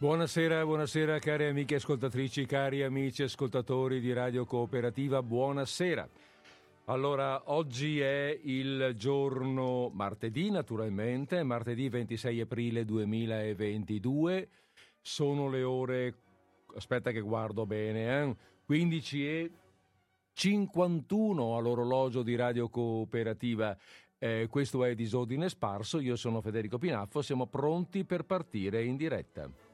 Buonasera, buonasera cari amiche ascoltatrici, cari amici ascoltatori di Radio Cooperativa, buonasera. Allora, oggi è il giorno martedì, naturalmente, martedì 26 aprile 2022, sono le ore, aspetta che guardo bene, eh? 15 e 51 all'orologio di Radio Cooperativa. Eh, questo è Disordine Sparso, io sono Federico Pinaffo, siamo pronti per partire in diretta.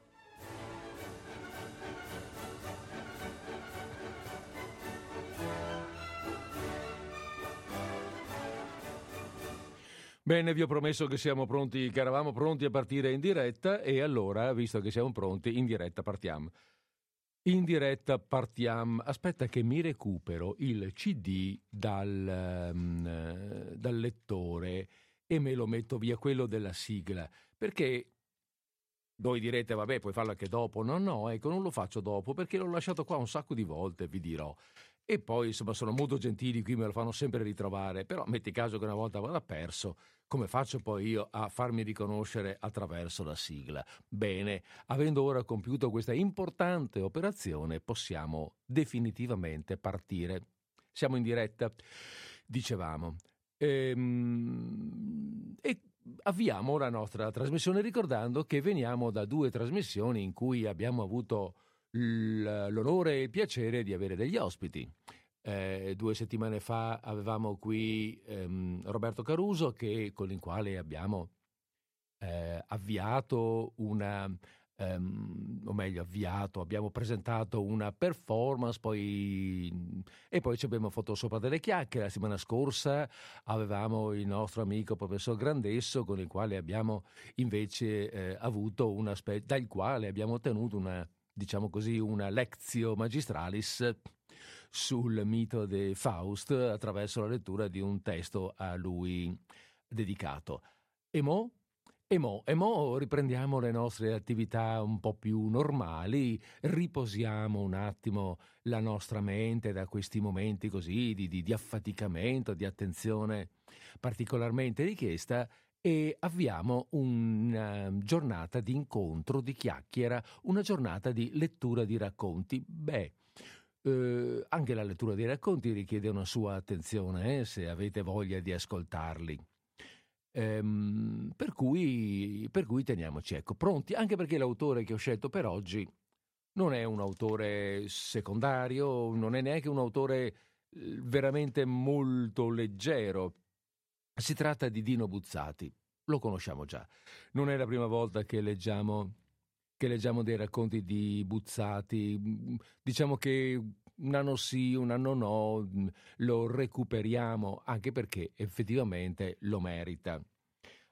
Bene, vi ho promesso che siamo pronti, che eravamo pronti a partire in diretta e allora, visto che siamo pronti, in diretta partiamo. In diretta partiamo. Aspetta che mi recupero il CD dal, um, dal lettore e me lo metto via quello della sigla, perché voi direte, vabbè, puoi farlo anche dopo. No, no, ecco, non lo faccio dopo perché l'ho lasciato qua un sacco di volte, vi dirò. E poi, insomma, sono molto gentili, qui me lo fanno sempre ritrovare, però metti caso che una volta vada perso, come faccio poi io a farmi riconoscere attraverso la sigla? Bene, avendo ora compiuto questa importante operazione, possiamo definitivamente partire. Siamo in diretta, dicevamo. Ehm, e avviamo la nostra trasmissione ricordando che veniamo da due trasmissioni in cui abbiamo avuto l'onore e il piacere di avere degli ospiti. Eh, due settimane fa avevamo qui ehm, Roberto Caruso che, con il quale abbiamo eh, avviato una, ehm, o meglio avviato, abbiamo presentato una performance poi, e poi ci abbiamo fatto sopra delle chiacchiere. La settimana scorsa avevamo il nostro amico professor Grandesso con il quale abbiamo invece eh, avuto una specie, dal quale abbiamo ottenuto una diciamo così, una lectio magistralis sul mito di Faust attraverso la lettura di un testo a lui dedicato. E mo? E mo, e mo riprendiamo le nostre attività un po' più normali, riposiamo un attimo la nostra mente da questi momenti così di, di, di affaticamento, di attenzione particolarmente richiesta e avviamo una giornata di incontro, di chiacchiera, una giornata di lettura di racconti. Beh, eh, anche la lettura dei racconti richiede una sua attenzione, eh, se avete voglia di ascoltarli. Ehm, per, cui, per cui teniamoci ecco, pronti, anche perché l'autore che ho scelto per oggi non è un autore secondario, non è neanche un autore eh, veramente molto leggero, si tratta di Dino Buzzati, lo conosciamo già. Non è la prima volta che leggiamo, che leggiamo dei racconti di Buzzati. Diciamo che un anno sì, un anno no, lo recuperiamo anche perché effettivamente lo merita.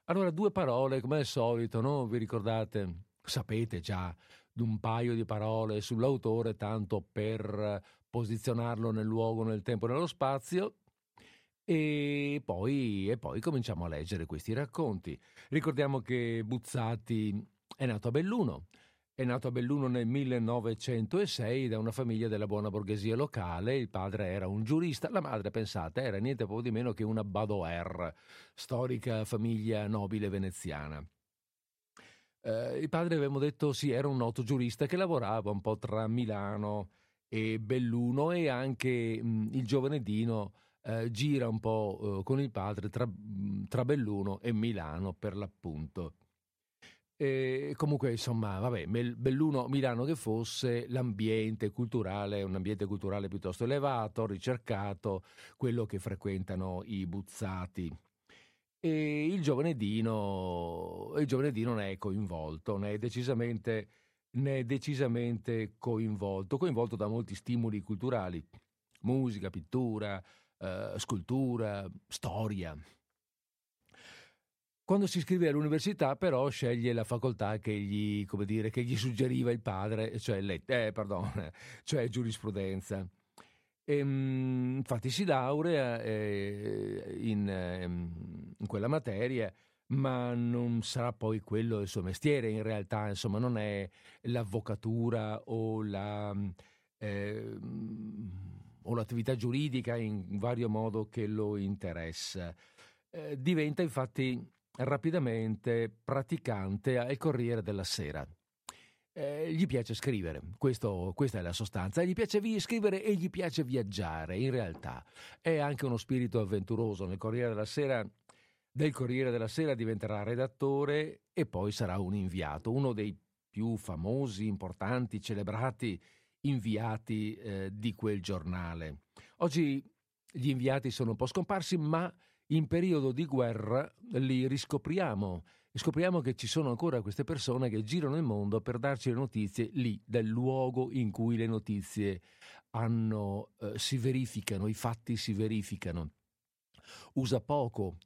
Allora, due parole, come al solito, no? Vi ricordate? Sapete già un paio di parole sull'autore, tanto per posizionarlo nel luogo, nel tempo e nello spazio. E poi, e poi cominciamo a leggere questi racconti. Ricordiamo che Buzzati è nato a Belluno. È nato a Belluno nel 1906 da una famiglia della buona borghesia locale. Il padre era un giurista, la madre, pensate, era niente po' di meno che una Badoer, storica famiglia nobile veneziana. Eh, il padre, avevamo detto, sì, era un noto giurista che lavorava un po' tra Milano e Belluno e anche mh, il giovane Dino eh, gira un po' eh, con il padre tra, tra, Belluno e Milano per l'appunto. E comunque, insomma, vabbè, Belluno, Milano che fosse, l'ambiente culturale è un ambiente culturale piuttosto elevato, ricercato, quello che frequentano i buzzati. E il giovane Dino, il giovane Dino ne è coinvolto, ne è decisamente, ne è decisamente coinvolto, coinvolto da molti stimoli culturali, musica, pittura, eh, scultura, storia. Quando si iscrive all'università, però, sceglie la facoltà che gli, dire, che gli suggeriva il padre, cioè, le, eh, pardon, cioè giurisprudenza. E, ehm, infatti si laurea eh, in, ehm, in, quella materia, ma non sarà poi quello il suo mestiere, in realtà, insomma, non è l'avvocatura o la... Eh, o l'attività giuridica in vario modo che lo interessa. Eh, diventa infatti rapidamente praticante al Corriere della Sera. eh, gli piace scrivere, Questo, questa è la sostanza, gli piace vi- scrivere e gli piace viaggiare, in realtà è anche uno spirito avventuroso, nel Corriere della Sera, del Corriere della Sera diventerà redattore e poi sarà un inviato, uno dei più famosi, importanti, celebrati inviati eh, di quel giornale. Oggi gli inviati sono un po' scomparsi, ma in periodo di guerra li riscopriamo e scopriamo che ci sono ancora queste persone che girano il mondo per darci le notizie lì, del luogo in cui le notizie hanno, eh, si verificano, i fatti si verificano. Usa poco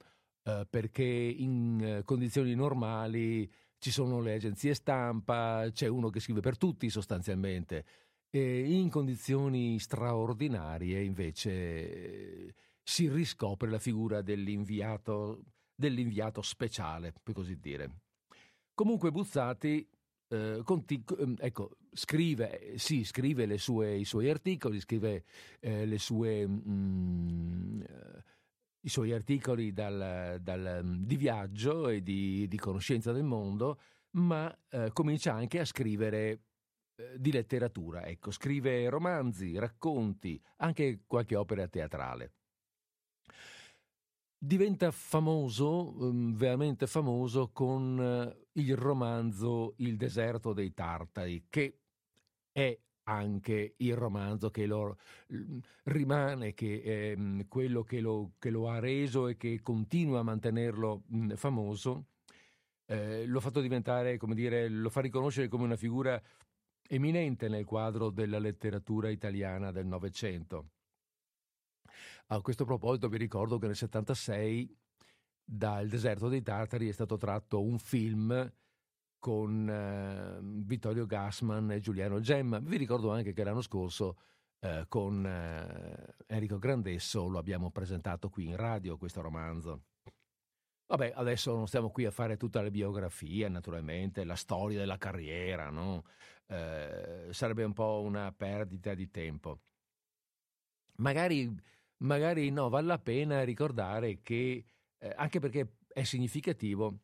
eh, perché in eh, condizioni normali ci sono le agenzie stampa, c'è uno che scrive per tutti sostanzialmente. E in condizioni straordinarie invece si riscopre la figura dell'inviato dell'inviato speciale, per così dire. Comunque Buzzati eh, conti- ehm, ecco, scrive, sì, scrive sue, i suoi articoli, scrive eh, sue, mm, eh, i suoi articoli dal, dal, mm, di viaggio e di, di, conoscenza del mondo, ma eh, comincia anche a scrivere di letteratura. Ecco, scrive romanzi, racconti, anche qualche opera teatrale diventa famoso, um, veramente famoso, con uh, il romanzo Il deserto dei Tartari, che è anche il romanzo che lo rimane, che è um, quello che lo, che lo, ha reso e che continua a mantenerlo famoso, eh, lo ha diventare, come dire, lo fa riconoscere come una figura eminente nel quadro della letteratura italiana del Novecento. A questo proposito vi ricordo che nel 76 dal deserto dei Tartari è stato tratto un film con eh, Vittorio Gassman e Giuliano Gemma. Vi ricordo anche che l'anno scorso eh, con eh, Enrico Grandesso lo abbiamo presentato qui in radio questo romanzo. Vabbè, adesso non stiamo qui a fare tutta la biografia, naturalmente, la storia della carriera, no? Eh, sarebbe un po' una perdita di tempo. Magari magari no, vale la pena ricordare che, eh, anche perché è significativo,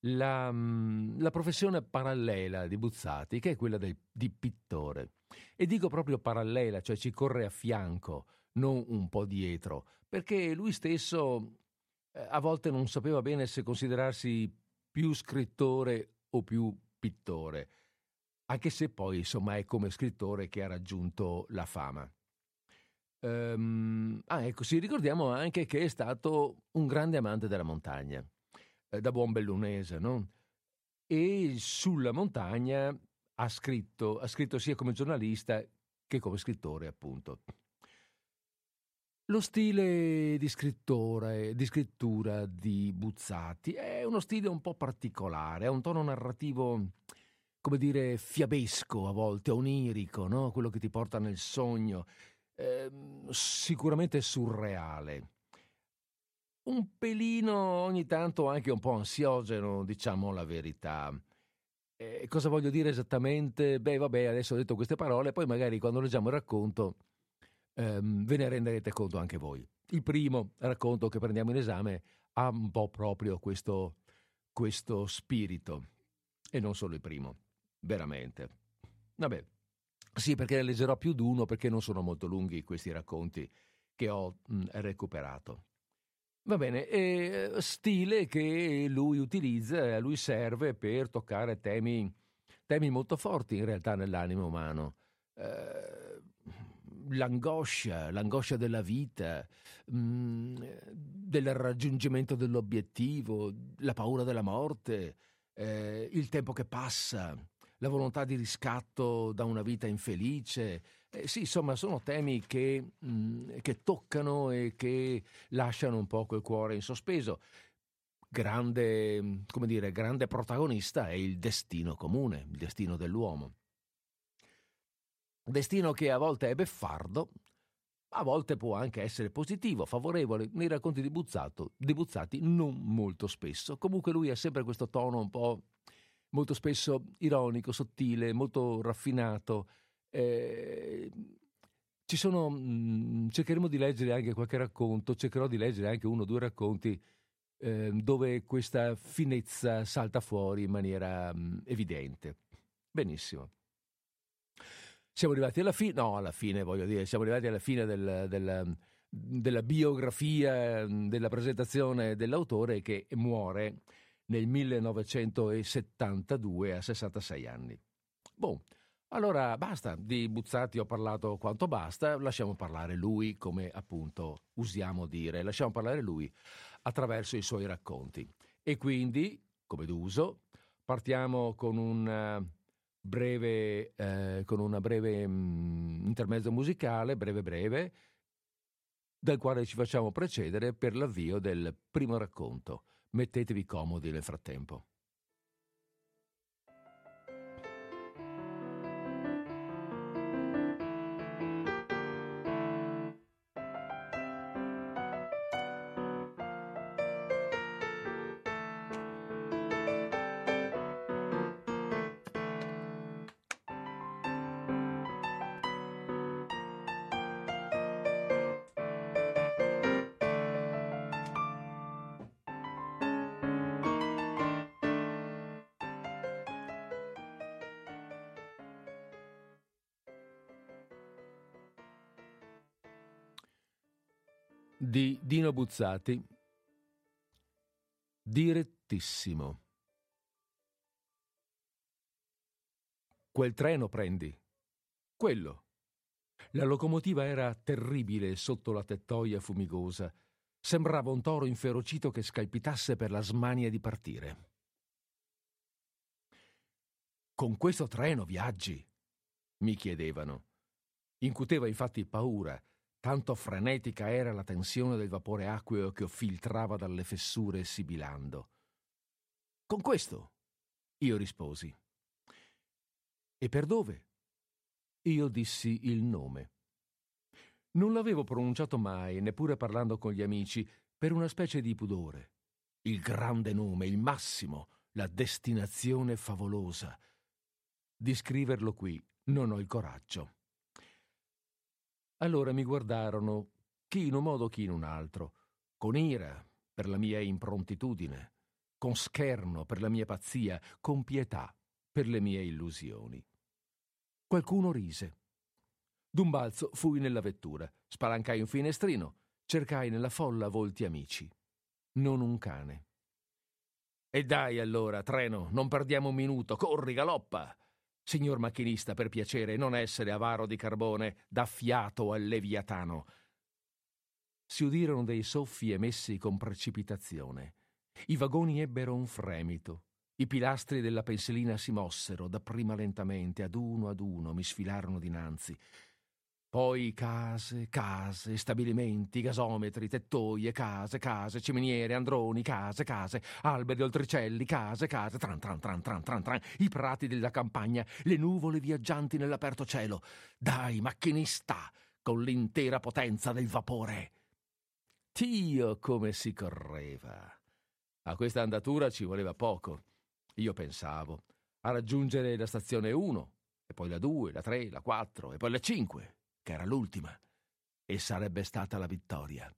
la, mm, la, professione parallela di Buzzati, che è quella del, di pittore. E dico proprio parallela, cioè ci corre a fianco, non un po' dietro, perché lui stesso a volte non sapeva bene se considerarsi più scrittore o più pittore, anche se poi insomma è come scrittore che ha raggiunto la fama. Ehm, ah, ecco, sì, ricordiamo anche che è stato un grande amante della montagna, eh, da buon bellunese, no? E sulla montagna ha scritto, ha scritto sia come giornalista che come scrittore, appunto. Lo stile di di scrittura di Buzzati è uno stile un po' particolare, ha un tono narrativo, come dire, fiabesco a volte, onirico, no? quello che ti porta nel sogno eh, sicuramente surreale. Un pelino ogni tanto anche un po' ansiogeno, diciamo la verità. Eh, cosa voglio dire esattamente? Beh, vabbè, adesso ho detto queste parole, poi magari quando leggiamo il racconto ehm, ve ne renderete conto anche voi. Il primo racconto che prendiamo in esame ha un po' proprio questo, questo spirito, e non solo il primo, veramente. Vabbè, sì, perché ne leggerò più di uno perché non sono molto lunghi questi racconti che ho mh, recuperato. Va bene, e stile che lui utilizza, a lui serve per toccare temi, temi molto forti in realtà nell'animo umano. Eh, l'angoscia, l'angoscia della vita, mh, del raggiungimento dell'obiettivo, la paura della morte, eh, il tempo che passa, la volontà di riscatto da una vita infelice. Eh, sì, insomma, sono temi che, mh, mm, che toccano e che lasciano un po' quel cuore in sospeso. Grande, come dire, grande protagonista è il destino comune, il destino dell'uomo. Destino che a volte è beffardo, a volte può anche essere positivo, favorevole. Nei racconti di, Buzzato, di Buzzati non molto spesso. Comunque lui ha sempre questo tono un po' molto spesso ironico, sottile, molto raffinato. Eh, ci sono, mh, mm, cercheremo di leggere anche qualche racconto, cercherò di leggere anche uno o due racconti eh, dove questa finezza salta fuori in maniera mh, mm, evidente. Benissimo. Siamo arrivati alla fine, no, alla fine voglio dire, siamo arrivati alla fine del, del, della biografia, della presentazione dell'autore che muore nel 1972 a 66 anni. Boh, allora basta, di Buzzati ho parlato quanto basta, lasciamo parlare lui, come appunto usiamo dire, lasciamo parlare lui attraverso i suoi racconti. E quindi, come d'uso, partiamo con un breve, eh, con una breve mh, mm, intermezzo musicale, breve breve, dal quale ci facciamo precedere per l'avvio del primo racconto. Mettetevi comodi nel frattempo. Di Dino Buzzati, direttissimo. Quel treno prendi. Quello. La locomotiva era terribile sotto la tettoia fumigosa. Sembrava un toro inferocito che scalpitasse per la smania di partire. Con questo treno viaggi? mi chiedevano. Incuteva infatti paura Tanto frenetica era la tensione del vapore acqueo che filtrava dalle fessure sibilando. Con questo, io risposi. E per dove? Io dissi il nome. Non l'avevo pronunciato mai, neppure parlando con gli amici, per una specie di pudore. Il grande nome, il massimo, la destinazione favolosa. Di scriverlo qui non ho il coraggio. Allora mi guardarono, chi in un modo, chi in un altro, con ira per la mia improntitudine, con scherno per la mia pazzia, con pietà per le mie illusioni. Qualcuno rise. D'un balzo fui nella vettura, spalancai un finestrino, cercai nella folla volti amici. Non un cane. E dai allora, treno, non perdiamo un minuto, corri, galoppa! Signor macchinista, per piacere, non essere avaro di carbone, da fiato al leviatano. Si udirono dei soffi emessi con precipitazione. I vagoni ebbero un fremito. I pilastri della pensilina si mossero, dapprima lentamente, ad uno ad uno mi sfilarono dinanzi. Poi case, case, stabilimenti, gasometri, tettoie, case, case, ciminiere, androni, case, case, alberi, oltricelli, case, case, tran tran tran tran tran tran, i prati della campagna, le nuvole viaggianti nell'aperto cielo. Dai, macchinista, con l'intera potenza del vapore. Dio, come si correva! A questa andatura ci voleva poco. Io pensavo a raggiungere la stazione 1, e poi la 2, la 3, la 4 e poi la 5 che era l'ultima, e sarebbe stata la vittoria.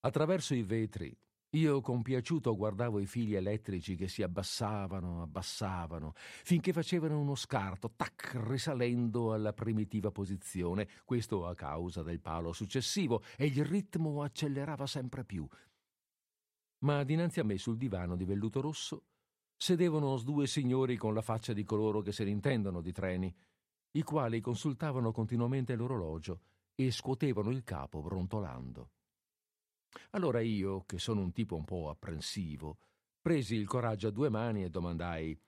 Attraverso i vetri, io compiaciuto guardavo i fili elettrici che si abbassavano, abbassavano, finché facevano uno scarto, tac, risalendo alla primitiva posizione, questo a causa del palo successivo, e il ritmo accelerava sempre più. Ma dinanzi a me sul divano di velluto rosso sedevano due signori con la faccia di coloro che se ne intendono di treni, i quali consultavano continuamente l'orologio e scuotevano il capo brontolando. Allora io, che sono un tipo un po' apprensivo, presi il coraggio a due mani e domandai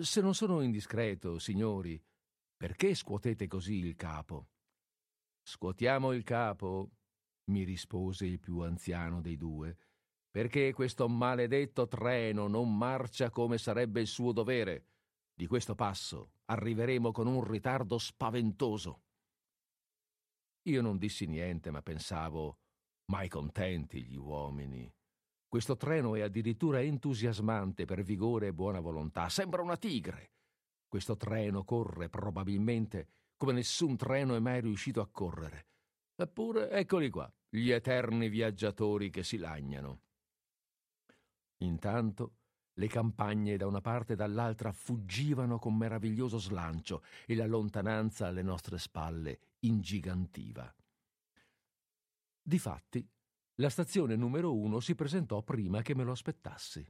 Se non sono indiscreto, signori, perché scuotete così il capo? Scuotiamo il capo, mi rispose il più anziano dei due, perché questo maledetto treno non marcia come sarebbe il suo dovere. Di questo passo arriveremo con un ritardo spaventoso. Io non dissi niente, ma pensavo, mai contenti gli uomini. Questo treno è addirittura entusiasmante per vigore e buona volontà, sembra una tigre. Questo treno corre probabilmente come nessun treno è mai riuscito a correre. Eppure eccoli qua, gli eterni viaggiatori che si lagnano. Intanto Le campagne da una parte e dall'altra fuggivano con meraviglioso slancio e la lontananza alle nostre spalle ingigantiva. Difatti, la stazione numero uno si presentò prima che me lo aspettassi.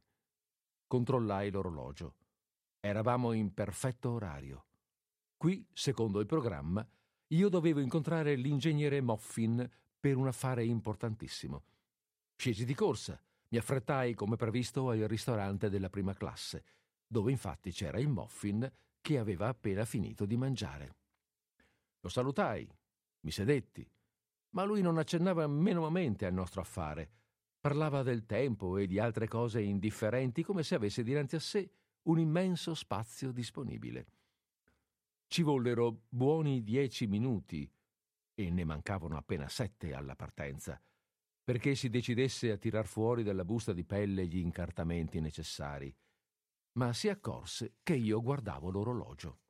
Controllai l'orologio. Eravamo in perfetto orario. Qui, secondo il programma, io dovevo incontrare l'ingegnere Moffin per un affare importantissimo. Scesi di corsa, mi affrettai come previsto al ristorante della prima classe, dove infatti c'era il Moffin che aveva appena finito di mangiare. Lo salutai, mi sedetti, ma lui non accennava minimamente al nostro affare. Parlava del tempo e di altre cose indifferenti come se avesse dinanzi a sé un immenso spazio disponibile. Ci vollero buoni dieci minuti, e ne mancavano appena sette alla partenza, perché si decidesse a tirar fuori dalla busta di pelle gli incartamenti necessari. Ma si accorse che io guardavo l'orologio.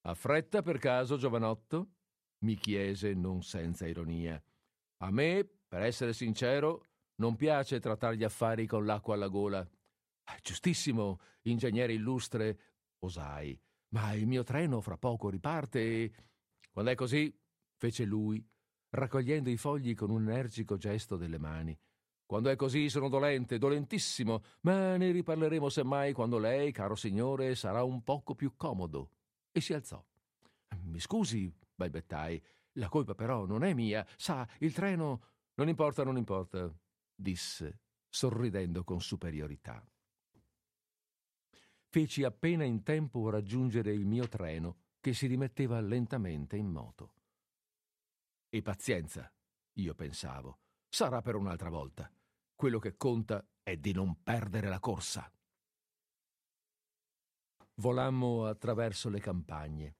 Ha fretta per caso, giovanotto? mi chiese non senza ironia. A me, per essere sincero, non piace trattare gli affari con l'acqua alla gola. Giustissimo, ingegnere illustre, osai, ma il mio treno fra poco riparte e... Quando è così, fece lui, raccogliendo i fogli con un energico gesto delle mani. Quando è così sono dolente, dolentissimo, ma ne riparleremo semmai quando lei, caro signore, sarà un poco più comodo. E si alzò. Mi scusi, balbettai, la colpa però non è mia. Sa, il treno. Non importa, non importa, disse, sorridendo con superiorità. Feci appena in tempo raggiungere il mio treno, che si rimetteva lentamente in moto. E pazienza, io pensavo, sarà per un'altra volta. Quello che conta è di non perdere la corsa. Volammo attraverso le campagne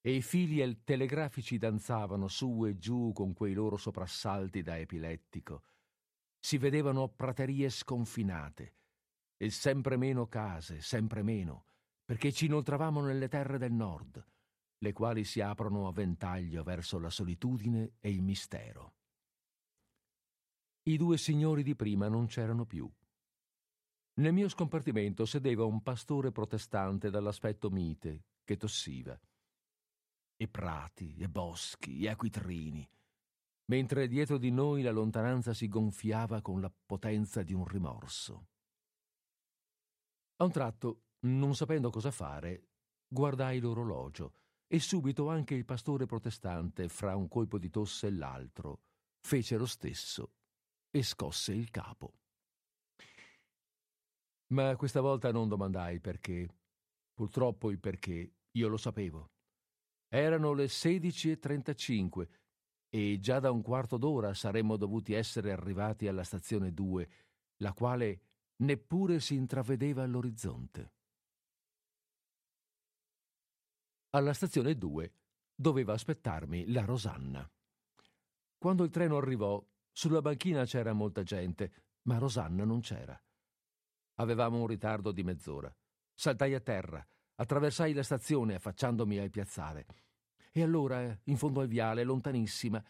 e i fili telegrafici danzavano su e giù con quei loro soprassalti da epilettico. Si vedevano praterie sconfinate e sempre meno case, sempre meno, perché ci inoltravamo nelle terre del nord, le quali si aprono a ventaglio verso la solitudine e il mistero. I due signori di prima non c'erano più. Nel mio scompartimento sedeva un pastore protestante dall'aspetto mite, che tossiva e prati, e boschi, e acquitrini, mentre dietro di noi la lontananza si gonfiava con la potenza di un rimorso. A un tratto, non sapendo cosa fare, guardai l'orologio e subito anche il pastore protestante, fra un colpo di tosse e l'altro, fece lo stesso e scosse il capo. Ma questa volta non domandai perché. Purtroppo il perché io lo sapevo. Erano le 16.35 e già da un quarto d'ora saremmo dovuti essere arrivati alla stazione 2, la quale neppure si intravedeva all'orizzonte. Alla stazione 2 doveva aspettarmi la Rosanna. Quando il treno arrivò, sulla banchina c'era molta gente, ma Rosanna non c'era. Avevamo un ritardo di mezz'ora. Saltai a terra, attraversai la stazione affacciandomi al piazzale. E allora, in fondo al viale, lontanissima,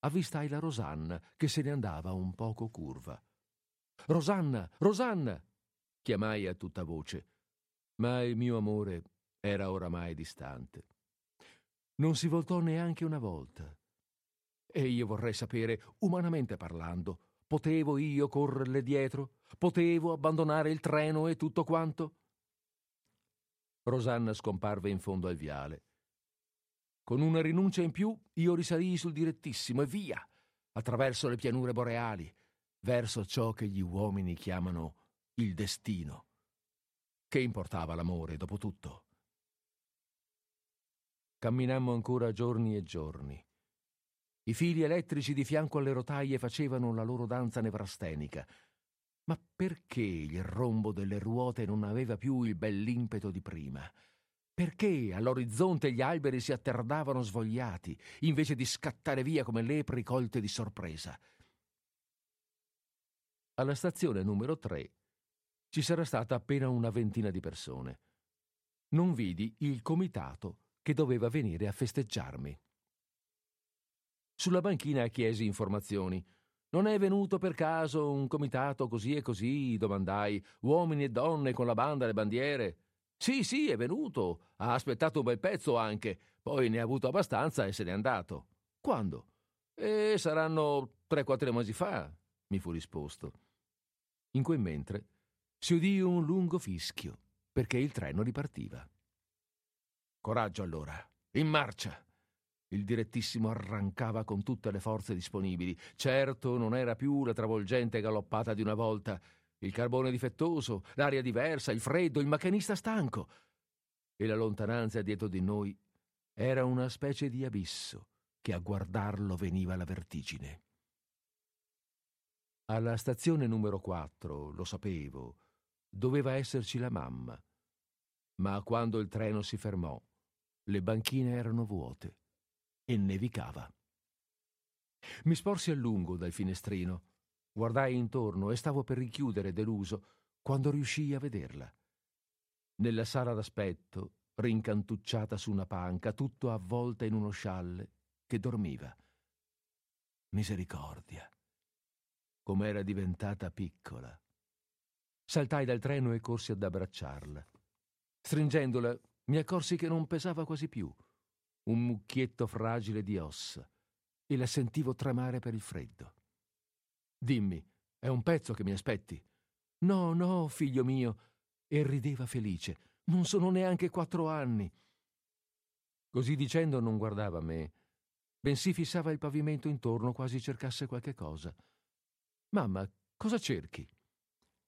avvistai la Rosanna che se ne andava un poco curva. Rosanna, Rosanna! chiamai a tutta voce, ma il mio amore era oramai distante. Non si voltò neanche una volta. E io vorrei sapere, umanamente parlando, potevo io correrle dietro? Potevo abbandonare il treno e tutto quanto? Rosanna scomparve in fondo al viale con una rinuncia in più, io risalii sul direttissimo e via, attraverso le pianure boreali, verso ciò che gli uomini chiamano il destino. Che importava l'amore, dopo tutto? Camminammo ancora giorni e giorni. I fili elettrici di fianco alle rotaie facevano la loro danza nevrastenica. Ma perché il rombo delle ruote non aveva più il bell'impeto di prima? Perché all'orizzonte gli alberi si attardavano svogliati, invece di scattare via come lepri colte di sorpresa? Alla stazione numero 3 ci sarà stata appena una ventina di persone. Non vidi il comitato che doveva venire a festeggiarmi. Sulla banchina chiesi informazioni. Non è venuto per caso un comitato così e così? domandai. Uomini e donne con la banda e le bandiere. Sì, sì, è venuto. Ha aspettato un bel pezzo anche. Poi ne ha avuto abbastanza e se n'è andato. Quando? E saranno tre, quattro mesi fa, mi fu risposto. In quel mentre si udì un lungo fischio, perché il treno ripartiva. Coraggio allora, in marcia! Il direttissimo arrancava con tutte le forze disponibili. Certo, non era più la travolgente galoppata di una volta. Il carbone difettoso, l'aria diversa, il freddo, il macchinista stanco. E la lontananza dietro di noi era una specie di abisso che a guardarlo veniva la vertigine. Alla stazione numero 4, lo sapevo, doveva esserci la mamma. Ma quando il treno si fermò, le banchine erano vuote e nevicava. Mi sporsi a lungo dal finestrino, guardai intorno e stavo per richiudere deluso quando riuscii a vederla. Nella sala d'aspetto, rincantucciata su una panca, tutto avvolta in uno scialle, che dormiva. Misericordia. Com'era diventata piccola. Saltai dal treno e corsi ad abbracciarla. Stringendola, mi accorsi che non pesava quasi più un mucchietto fragile di ossa, e la sentivo tremare per il freddo. Dimmi, è un pezzo che mi aspetti? No, no, figlio mio, e rideva felice. Non sono neanche quattro anni. Così dicendo non guardava me, bensì fissava il pavimento intorno quasi cercasse qualche cosa. Mamma, cosa cerchi?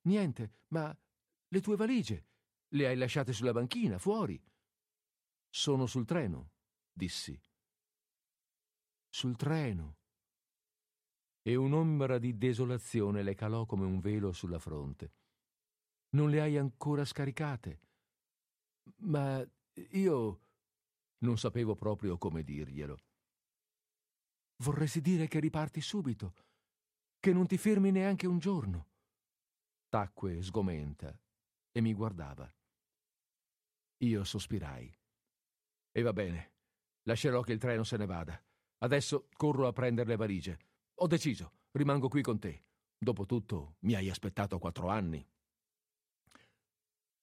Niente, ma le tue valigie le hai lasciate sulla banchina, fuori. Sono sul treno, dissi. Sul treno. E un'ombra di desolazione le calò come un velo sulla fronte. Non le hai ancora scaricate? Ma io non sapevo proprio come dirglielo. Vorresti dire che riparti subito, che non ti fermi neanche un giorno. Tacque sgomenta e mi guardava. Io sospirai. E va bene, Lascerò che il treno se ne vada. Adesso corro a prendere le valigie. Ho deciso, rimango qui con te. Dopotutto mi hai aspettato quattro anni.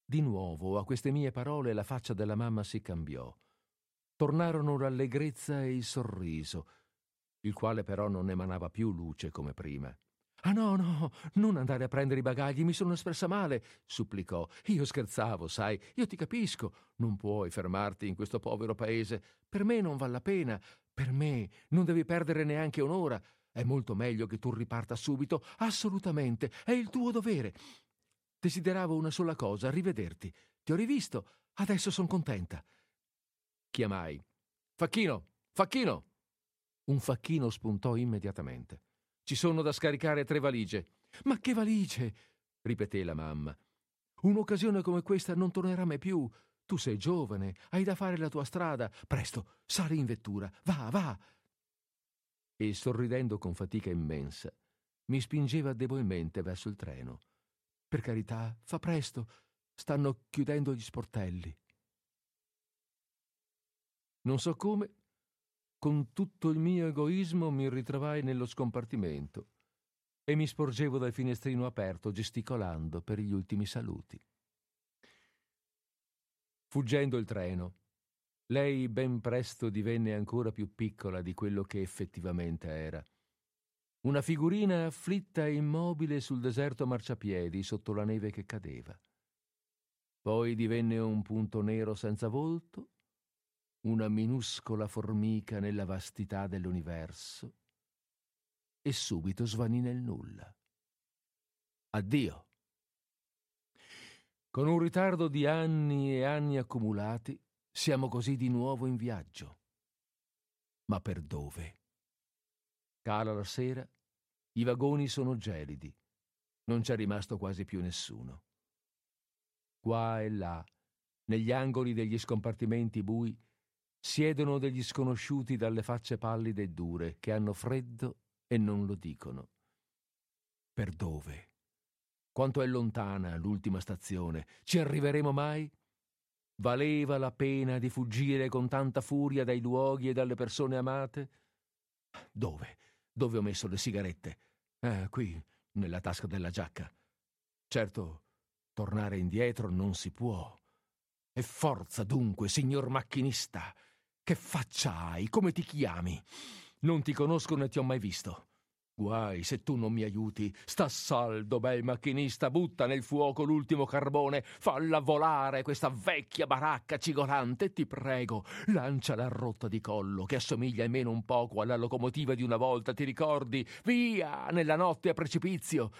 Di nuovo, a queste mie parole, la faccia della mamma si cambiò. Tornarono l'allegrezza e il sorriso, il quale però non emanava più luce come prima. Ah no, no, non andare a prendere i bagagli, mi sono espressa male, supplicò. Io scherzavo, sai, io ti capisco. Non puoi fermarti in questo povero paese. Per me non vale la pena. Per me non devi perdere neanche un'ora. È molto meglio che tu riparta subito, assolutamente. È il tuo dovere. Desideravo una sola cosa, rivederti. Ti ho rivisto, adesso sono contenta. Chiamai. Facchino, Facchino! Un facchino spuntò immediatamente. Ci sono da scaricare tre valigie. Ma che valigie? ripeté la mamma. Un'occasione come questa non tornerà mai più. Tu sei giovane, hai da fare la tua strada. Presto, sali in vettura. Va, va. E sorridendo con fatica immensa, mi spingeva debolmente verso il treno. Per carità, fa presto. Stanno chiudendo gli sportelli. Non so come, con tutto il mio egoismo mi ritrovai nello scompartimento e mi sporgevo dal finestrino aperto gesticolando per gli ultimi saluti. Fuggendo il treno, lei ben presto divenne ancora più piccola di quello che effettivamente era. Una figurina afflitta e immobile sul deserto marciapiedi sotto la neve che cadeva. Poi divenne un punto nero senza volto una minuscola formica nella vastità dell'universo e subito svanì nel nulla. Addio. Con un ritardo di anni e anni accumulati, siamo così di nuovo in viaggio. Ma per dove? Cala la sera, i vagoni sono gelidi, non c'è rimasto quasi più nessuno. Qua e là, negli angoli degli scompartimenti bui, siedono degli sconosciuti dalle facce pallide e dure che hanno freddo e non lo dicono. Per dove? Quanto è lontana l'ultima stazione? Ci arriveremo mai? Valeva la pena di fuggire con tanta furia dai luoghi e dalle persone amate? Dove? Dove ho messo le sigarette? Eh, qui, nella tasca della giacca. Certo, tornare indietro non si può. E forza dunque, signor macchinista. Che faccia hai? Come ti chiami? Non ti conosco né ti ho mai visto. Guai se tu non mi aiuti. Sta saldo, bel macchinista, butta nel fuoco l'ultimo carbone, falla volare questa vecchia baracca cigolante, ti prego. Lanciala rotta di collo, che assomiglia almeno un poco alla locomotiva di una volta, ti ricordi? Via, nella notte a precipizio.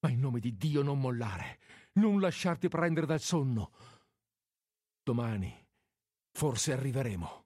Ma in nome di Dio non mollare, non lasciarti prendere dal sonno. Domani forse arriveremo.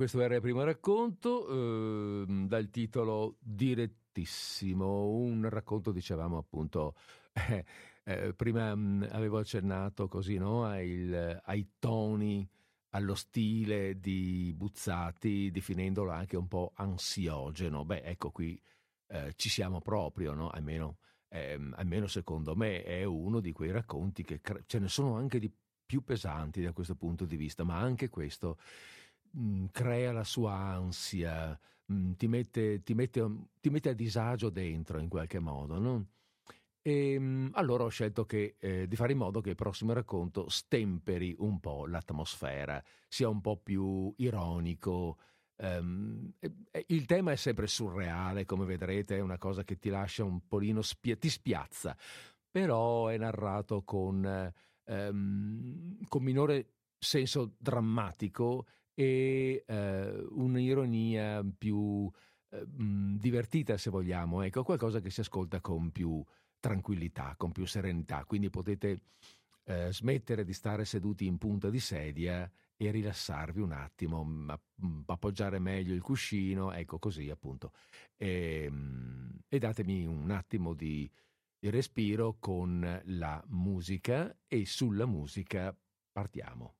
questo era il primo racconto eh, dal titolo Direttissimo, un racconto dicevamo appunto, eh, eh, prima mh, avevo accennato così no, ai, ai toni, allo stile di Buzzati, definendolo anche un po' ansiogeno. Beh, ecco qui eh, ci siamo proprio, no? almeno, ehm, almeno secondo me è uno di quei racconti che cre- ce ne sono anche di più pesanti da questo punto di vista, ma anche questo mm, crea la sua ansia, mm, ti, mette, ti, mette, ti, mette, a disagio dentro in qualche modo. No? E, mh, mm, allora ho scelto che, eh, di fare in modo che il prossimo racconto stemperi un po' l'atmosfera, sia un po' più ironico. Um, il tema è sempre surreale, come vedrete, è una cosa che ti lascia un polino, spia- ti spiazza, però è narrato con, um, con minore senso drammatico e eh, un'ironia più eh, divertita, se vogliamo, ecco, qualcosa che si ascolta con più tranquillità, con più serenità. Quindi potete eh, smettere di stare seduti in punta di sedia e rilassarvi un attimo, appoggiare meglio il cuscino, ecco così appunto. E, e datemi un attimo di, di respiro con la musica e sulla musica partiamo.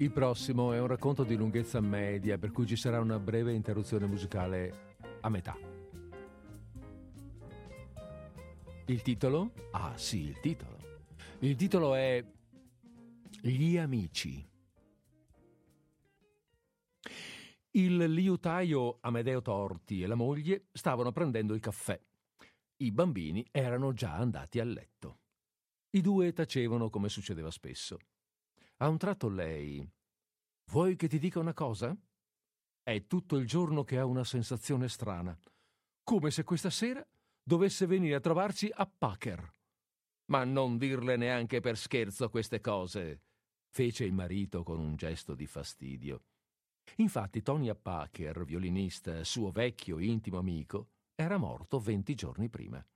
Il prossimo è un racconto di lunghezza media, per cui ci sarà una breve interruzione musicale a metà. Il titolo? Ah sì, il titolo. Il titolo è Gli amici. Il liutaio Amedeo Torti e la moglie stavano prendendo il caffè. I bambini erano già andati a letto. I due tacevano come succedeva spesso. A un tratto lei. Vuoi che ti dica una cosa? È tutto il giorno che ha una sensazione strana, come se questa sera dovesse venire a trovarci a Packer. Ma non dirle neanche per scherzo queste cose, fece il marito con un gesto di fastidio. Infatti Tony Packer, violinista, suo vecchio intimo amico, era morto venti giorni prima.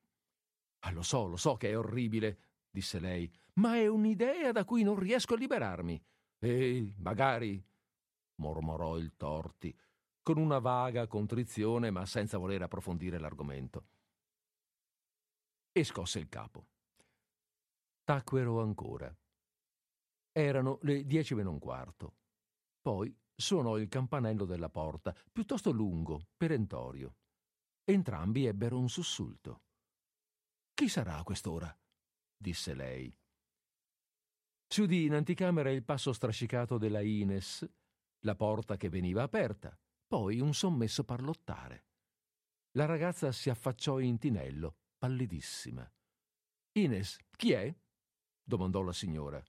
Ah, lo so, lo so che è orribile, disse lei, ma è un'idea da cui non riesco a liberarmi. E magari, mormorò il Torti, con una vaga contrizione, ma senza voler approfondire l'argomento. E scosse il capo. Tacquero ancora. Erano le dieci meno un quarto. Poi suonò il campanello della porta, piuttosto lungo, perentorio. Entrambi ebbero un sussulto. Chi sarà a quest'ora? Disse lei. Si udì in anticamera il passo strascicato della Ines, la porta che veniva aperta, poi un sommesso parlottare. La ragazza si affacciò in tinello, pallidissima. Ines, chi è? domandò la signora.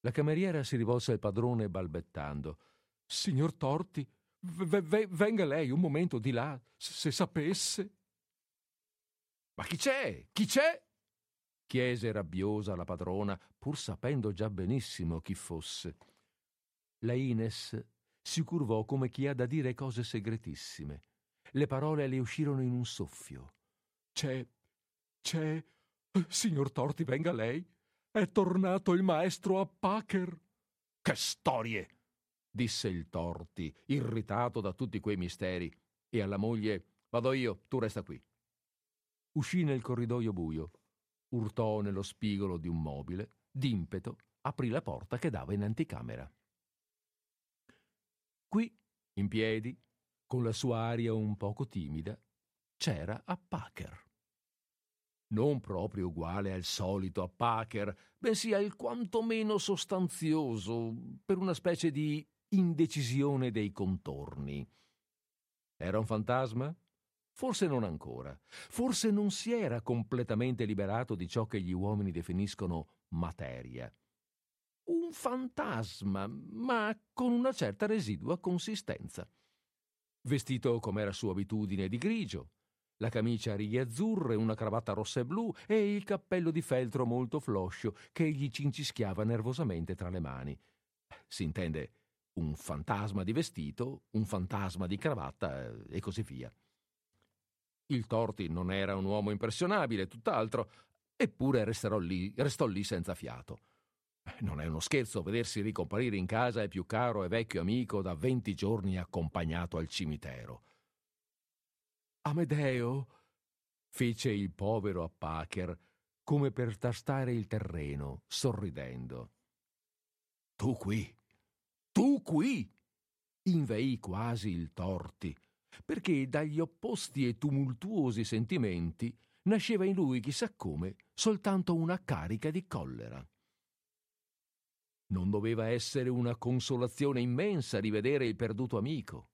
La cameriera si rivolse al padrone balbettando. Signor Torti, v- v- venga lei un momento di là, se sapesse. Ma chi c'è? Chi c'è? Chiese rabbiosa la padrona, pur sapendo già benissimo chi fosse. La Ines si curvò come chi ha da dire cose segretissime. Le parole le uscirono in un soffio. C'è. c'è. Signor Torti, venga lei. È tornato il maestro a Packer. Che storie! disse il Torti, irritato da tutti quei misteri, e alla moglie Vado io, tu resta qui. Uscì nel corridoio buio, urtò nello spigolo di un mobile, d'impeto aprì la porta che dava in anticamera. Qui, in piedi, con la sua aria un poco timida, c'era a Packer. Non proprio uguale al solito a Packer, bensì al quantomeno sostanzioso, per una specie di indecisione dei contorni. Era un fantasma? Forse non ancora. Forse non si era completamente liberato di ciò che gli uomini definiscono materia. Un fantasma, ma con una certa residua consistenza. Vestito come era sua abitudine di grigio, la camicia a righe azzurre, una cravatta rossa e blu e il cappello di feltro molto floscio che gli cincischiava nervosamente tra le mani. Si intende un fantasma di vestito, un fantasma di cravatta eh, e così via. Il Torti non era un uomo impressionabile, tutt'altro, eppure lì, restò lì senza fiato. Non è uno scherzo vedersi ricomparire in casa il più caro e vecchio amico da venti giorni accompagnato al cimitero. Amedeo, fece il povero Appacher, come per tastare il terreno, sorridendo. Tu qui, tu qui! inveì quasi il Torti, perché dagli opposti e tumultuosi sentimenti nasceva in lui, chissà come, soltanto una carica di collera. Non doveva essere una consolazione immensa rivedere il perduto amico.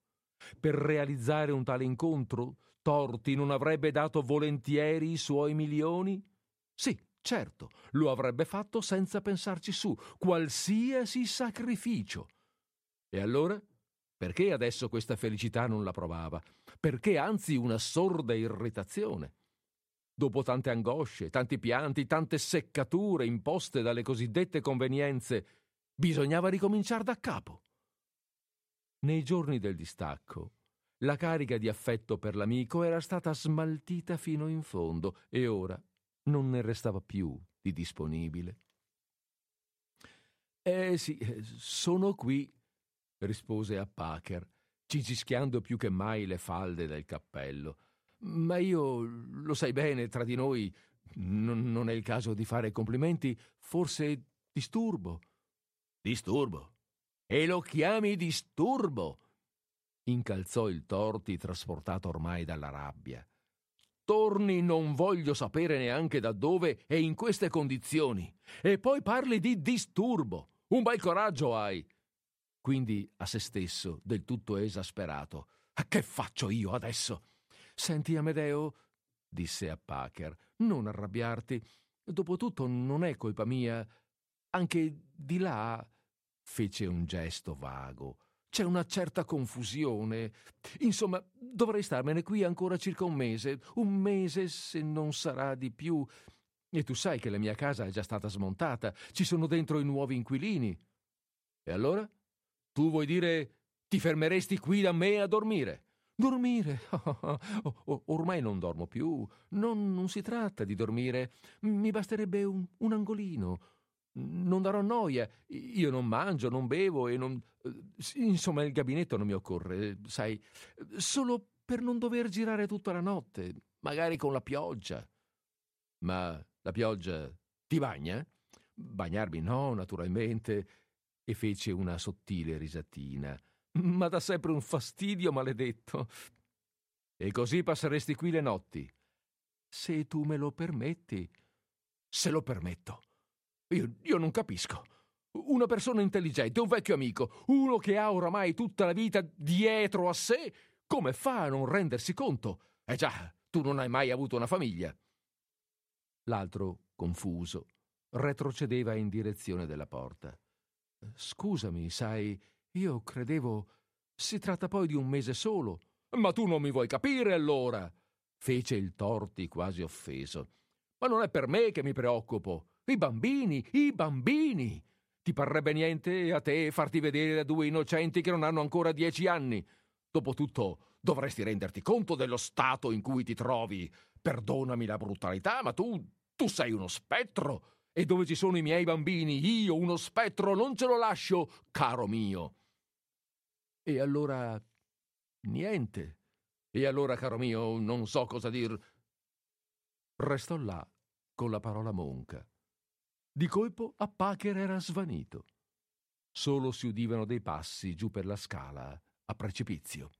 Per realizzare un tale incontro, Torti non avrebbe dato volentieri i suoi milioni? Sì, certo, lo avrebbe fatto senza pensarci su, qualsiasi sacrificio. E allora? Perché adesso questa felicità non la provava? Perché anzi una sorda irritazione? Dopo tante angosce, tanti pianti, tante seccature imposte dalle cosiddette convenienze, bisognava ricominciare da capo. Nei giorni del distacco, la carica di affetto per l'amico era stata smaltita fino in fondo e ora non ne restava più di disponibile. Eh sì, sono qui, rispose a Packer, cincischiando più che mai le falde del cappello. Ma io, lo sai bene, tra di noi, n- non è il caso di fare complimenti, forse disturbo. Disturbo? E lo chiami disturbo? incalzò il Torti, trasportato ormai dalla rabbia. Torni non voglio sapere neanche da dove e in queste condizioni. E poi parli di disturbo. Un bel coraggio hai. Quindi a se stesso, del tutto esasperato. Che faccio io adesso? Senti, Amedeo, disse a Packer, non arrabbiarti. Dopotutto non è colpa mia. Anche di là fece un gesto vago. C'è una certa confusione. Insomma, dovrei starmene qui ancora circa un mese, un mese se non sarà di più. E tu sai che la mia casa è già stata smontata, ci sono dentro i nuovi inquilini. E allora? Tu vuoi dire ti fermeresti qui da me a dormire? Dormire? ormai non dormo più. Non, non, si tratta di dormire. Mi basterebbe un, un angolino, non darò noia. Io non mangio, non bevo e non. Insomma, il gabinetto non mi occorre, sai, solo per non dover girare tutta la notte, magari con la pioggia. Ma la pioggia ti bagna? Bagnarmi no, naturalmente, e fece una sottile risatina. Ma da sempre un fastidio maledetto. E così passeresti qui le notti. Se tu me lo permetti. Se lo permetto. Io, io non capisco. Una persona intelligente, un vecchio amico, uno che ha oramai tutta la vita dietro a sé, come fa a non rendersi conto? Eh già, tu non hai mai avuto una famiglia. L'altro, confuso, retrocedeva in direzione della porta. Scusami, sai, io credevo. Si tratta poi di un mese solo. Ma tu non mi vuoi capire allora? fece il Torti quasi offeso. Ma non è per me che mi preoccupo. I bambini, i bambini. Ti parrebbe niente a te farti vedere da due innocenti che non hanno ancora dieci anni? Dopotutto dovresti renderti conto dello stato in cui ti trovi. Perdonami la brutalità, ma tu, tu sei uno spettro. E dove ci sono i miei bambini, io, uno spettro, non ce lo lascio, caro mio. E allora... niente. E allora, caro mio, non so cosa dir. Restò là con la parola monca. Di colpo a Pacher era svanito. Solo si udivano dei passi giù per la scala a precipizio.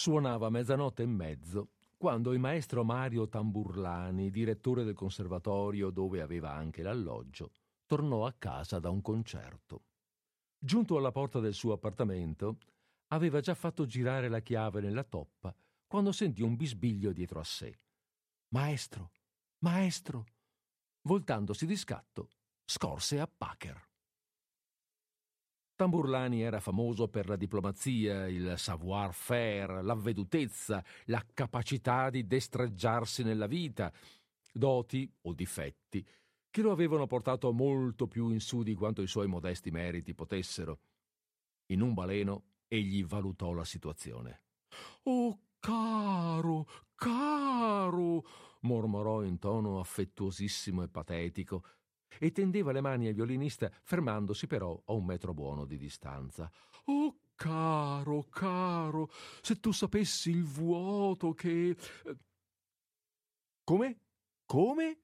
Suonava mezzanotte e mezzo quando il maestro Mario Tamburlani, direttore del conservatorio dove aveva anche l'alloggio, tornò a casa da un concerto. Giunto alla porta del suo appartamento, aveva già fatto girare la chiave nella toppa quando sentì un bisbiglio dietro a sé. Maestro, maestro! Voltandosi di scatto, scorse a Packer. Tamburlani era famoso per la diplomazia, il savoir-faire, l'avvedutezza, la capacità di destreggiarsi nella vita, doti o difetti che lo avevano portato molto più in su di quanto i suoi modesti meriti potessero. In un baleno egli valutò la situazione. Oh, caro, caro, mormorò in tono affettuosissimo e patetico, e tendeva le mani al violinista, fermandosi però a un metro buono di distanza. Oh, caro, caro, se tu sapessi il vuoto che. Eh, come? Come?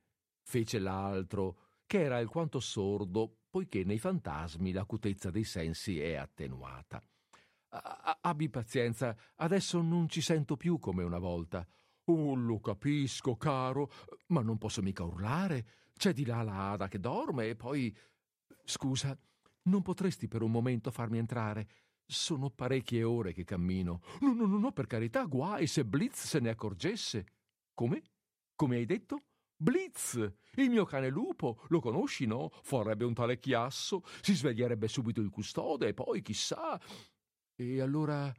fece l'altro, che era alquanto sordo, poiché nei fantasmi l'acutezza dei sensi è attenuata. Abbi pazienza, adesso non ci sento più come una volta. Oh, lo capisco, caro, ma non posso mica urlare. C'è di là la Ada che dorme e poi... Scusa, non potresti per un momento farmi entrare? Sono parecchie ore che cammino. No, no, no, no, per carità, guai se Blitz se ne accorgesse. Come? Come hai detto? Blitz, il mio cane lupo, lo conosci, no? Farebbe un tale chiasso, si sveglierebbe subito il custode e poi chissà. E allora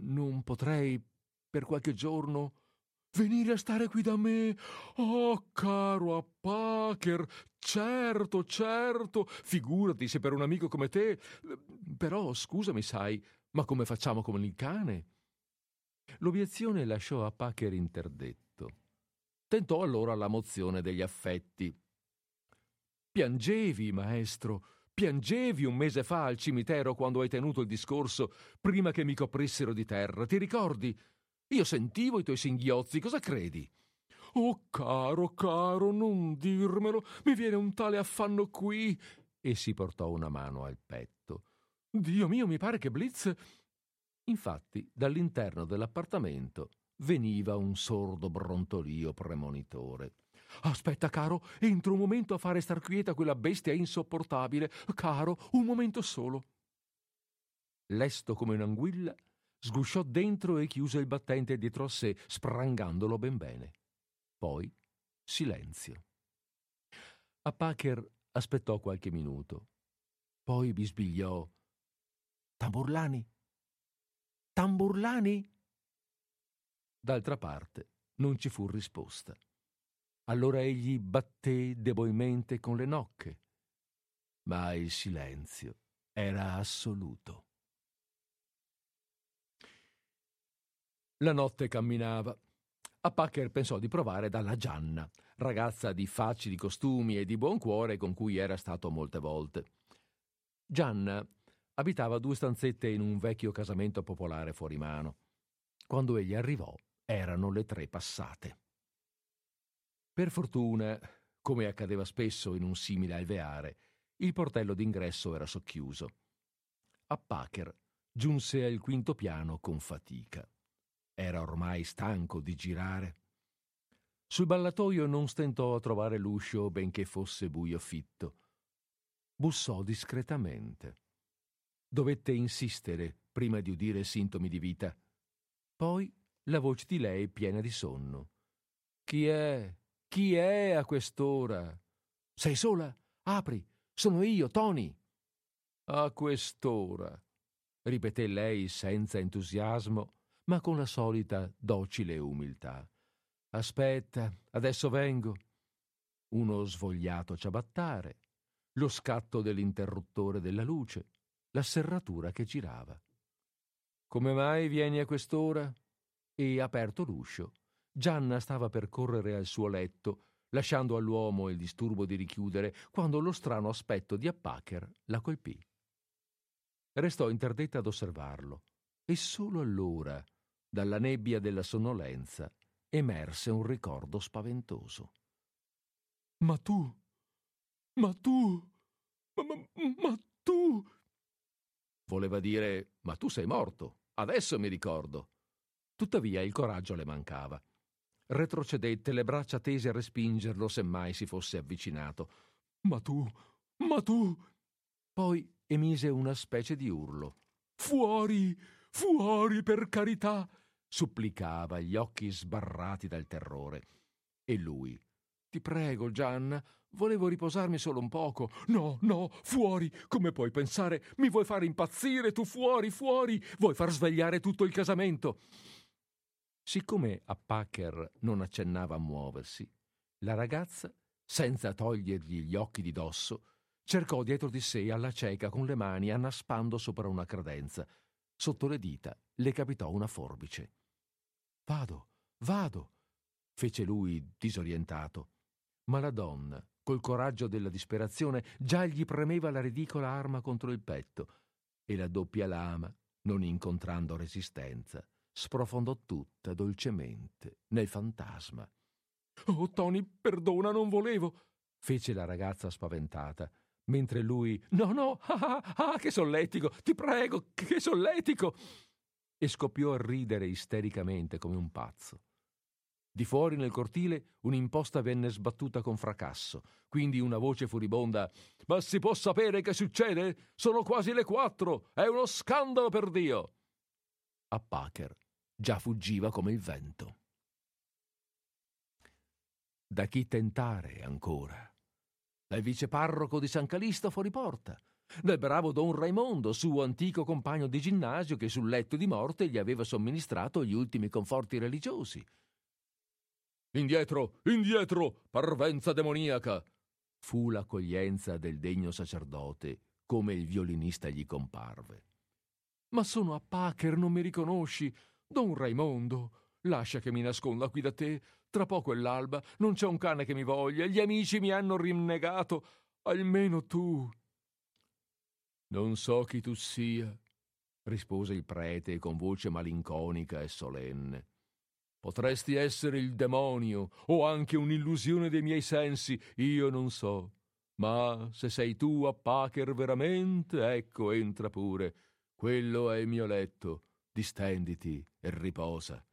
non potrei per qualche giorno venire a stare qui da me. Oh, caro Packer, certo, certo, figurati se per un amico come te. Però scusami, sai, ma come facciamo con il cane? L'obiezione lasciò a Packer interdetto. Tentò allora la mozione degli affetti. Piangevi, maestro, piangevi un mese fa al cimitero quando hai tenuto il discorso, prima che mi coprissero di terra, ti ricordi? Io sentivo i tuoi singhiozzi, cosa credi? Oh, caro, caro, non dirmelo, mi viene un tale affanno qui. E si portò una mano al petto. Dio mio, mi pare che Blitz. Infatti, dall'interno dell'appartamento veniva un sordo brontolio premonitore. Aspetta, caro, entro un momento a fare star quieta quella bestia insopportabile. Caro, un momento solo. Lesto come un'anguilla, sgusciò dentro e chiuse il battente dietro a sé, sprangandolo ben bene. Poi silenzio. A Packer aspettò qualche minuto. Poi bisbigliò: Tamburlani, Tamburlani? D'altra parte non ci fu risposta. Allora egli batté debolmente con le nocche, ma il silenzio era assoluto. La notte camminava. A Packer pensò di provare dalla Gianna, ragazza di facili costumi e di buon cuore con cui era stato molte volte. Gianna abitava due stanzette in un vecchio casamento popolare fuori mano. Quando egli arrivò, erano le tre passate. Per fortuna, come accadeva spesso in un simile alveare, il portello d'ingresso era socchiuso. A Packer giunse al quinto piano con fatica. Era ormai stanco di girare. Sul ballatoio non stentò a trovare l'uscio, benché fosse buio fitto. Bussò discretamente. Dovette insistere prima di udire sintomi di vita. Poi la voce di lei piena di sonno. Chi è? Chi è a quest'ora? Sei sola? Apri. Sono io, Tony. A quest'ora, ripeté lei senza entusiasmo, ma con la solita docile umiltà. Aspetta, adesso vengo. Uno svogliato ciabattare, lo scatto dell'interruttore della luce, la serratura che girava. Come mai vieni a quest'ora? E aperto l'uscio, Gianna stava per correre al suo letto, lasciando all'uomo il disturbo di richiudere, quando lo strano aspetto di Appacher la colpì. Restò interdetta ad osservarlo, e solo allora, dalla nebbia della sonnolenza, emerse un ricordo spaventoso. Ma tu, ma tu, ma, ma, ma tu. Voleva dire, ma tu sei morto, adesso mi ricordo. Tuttavia il coraggio le mancava. Retrocedette, le braccia tese a respingerlo se mai si fosse avvicinato. Ma tu, ma tu. Poi emise una specie di urlo. Fuori, fuori, per carità! supplicava, gli occhi sbarrati dal terrore. E lui. Ti prego, Gianna, volevo riposarmi solo un poco. No, no, fuori! Come puoi pensare? Mi vuoi fare impazzire? Tu fuori, fuori! Vuoi far svegliare tutto il casamento? Siccome a Packer non accennava a muoversi, la ragazza, senza togliergli gli occhi di dosso, cercò dietro di sé alla cieca con le mani annaspando sopra una credenza. Sotto le dita le capitò una forbice. Vado, vado, fece lui disorientato. Ma la donna, col coraggio della disperazione, già gli premeva la ridicola arma contro il petto, e la doppia lama, non incontrando resistenza, sprofondò tutta dolcemente nel fantasma. Oh, Tony, perdona, non volevo, fece la ragazza spaventata, mentre lui No, no, ah, ah, ah, che solletico, ti prego, che solletico. e scoppiò a ridere istericamente come un pazzo. Di fuori nel cortile un'imposta venne sbattuta con fracasso, quindi una voce furibonda Ma si può sapere che succede? Sono quasi le quattro! È uno scandalo per Dio! A Packer già fuggiva come il vento. Da chi tentare ancora? Dal viceparroco di San Calisto fuori porta, dal bravo don Raimondo, suo antico compagno di ginnasio che sul letto di morte gli aveva somministrato gli ultimi conforti religiosi. Indietro, indietro, parvenza demoniaca! fu l'accoglienza del degno sacerdote, come il violinista gli comparve. Ma sono a Packer, non mi riconosci? Don Raimondo, lascia che mi nasconda qui da te. Tra poco è l'alba, non c'è un cane che mi voglia, gli amici mi hanno rinnegato. Almeno tu. Non so chi tu sia, rispose il prete con voce malinconica e solenne. Potresti essere il demonio o anche un'illusione dei miei sensi, io non so. Ma se sei tu a Pacher veramente, ecco, entra pure. Quello è il mio letto distenditi e riposa.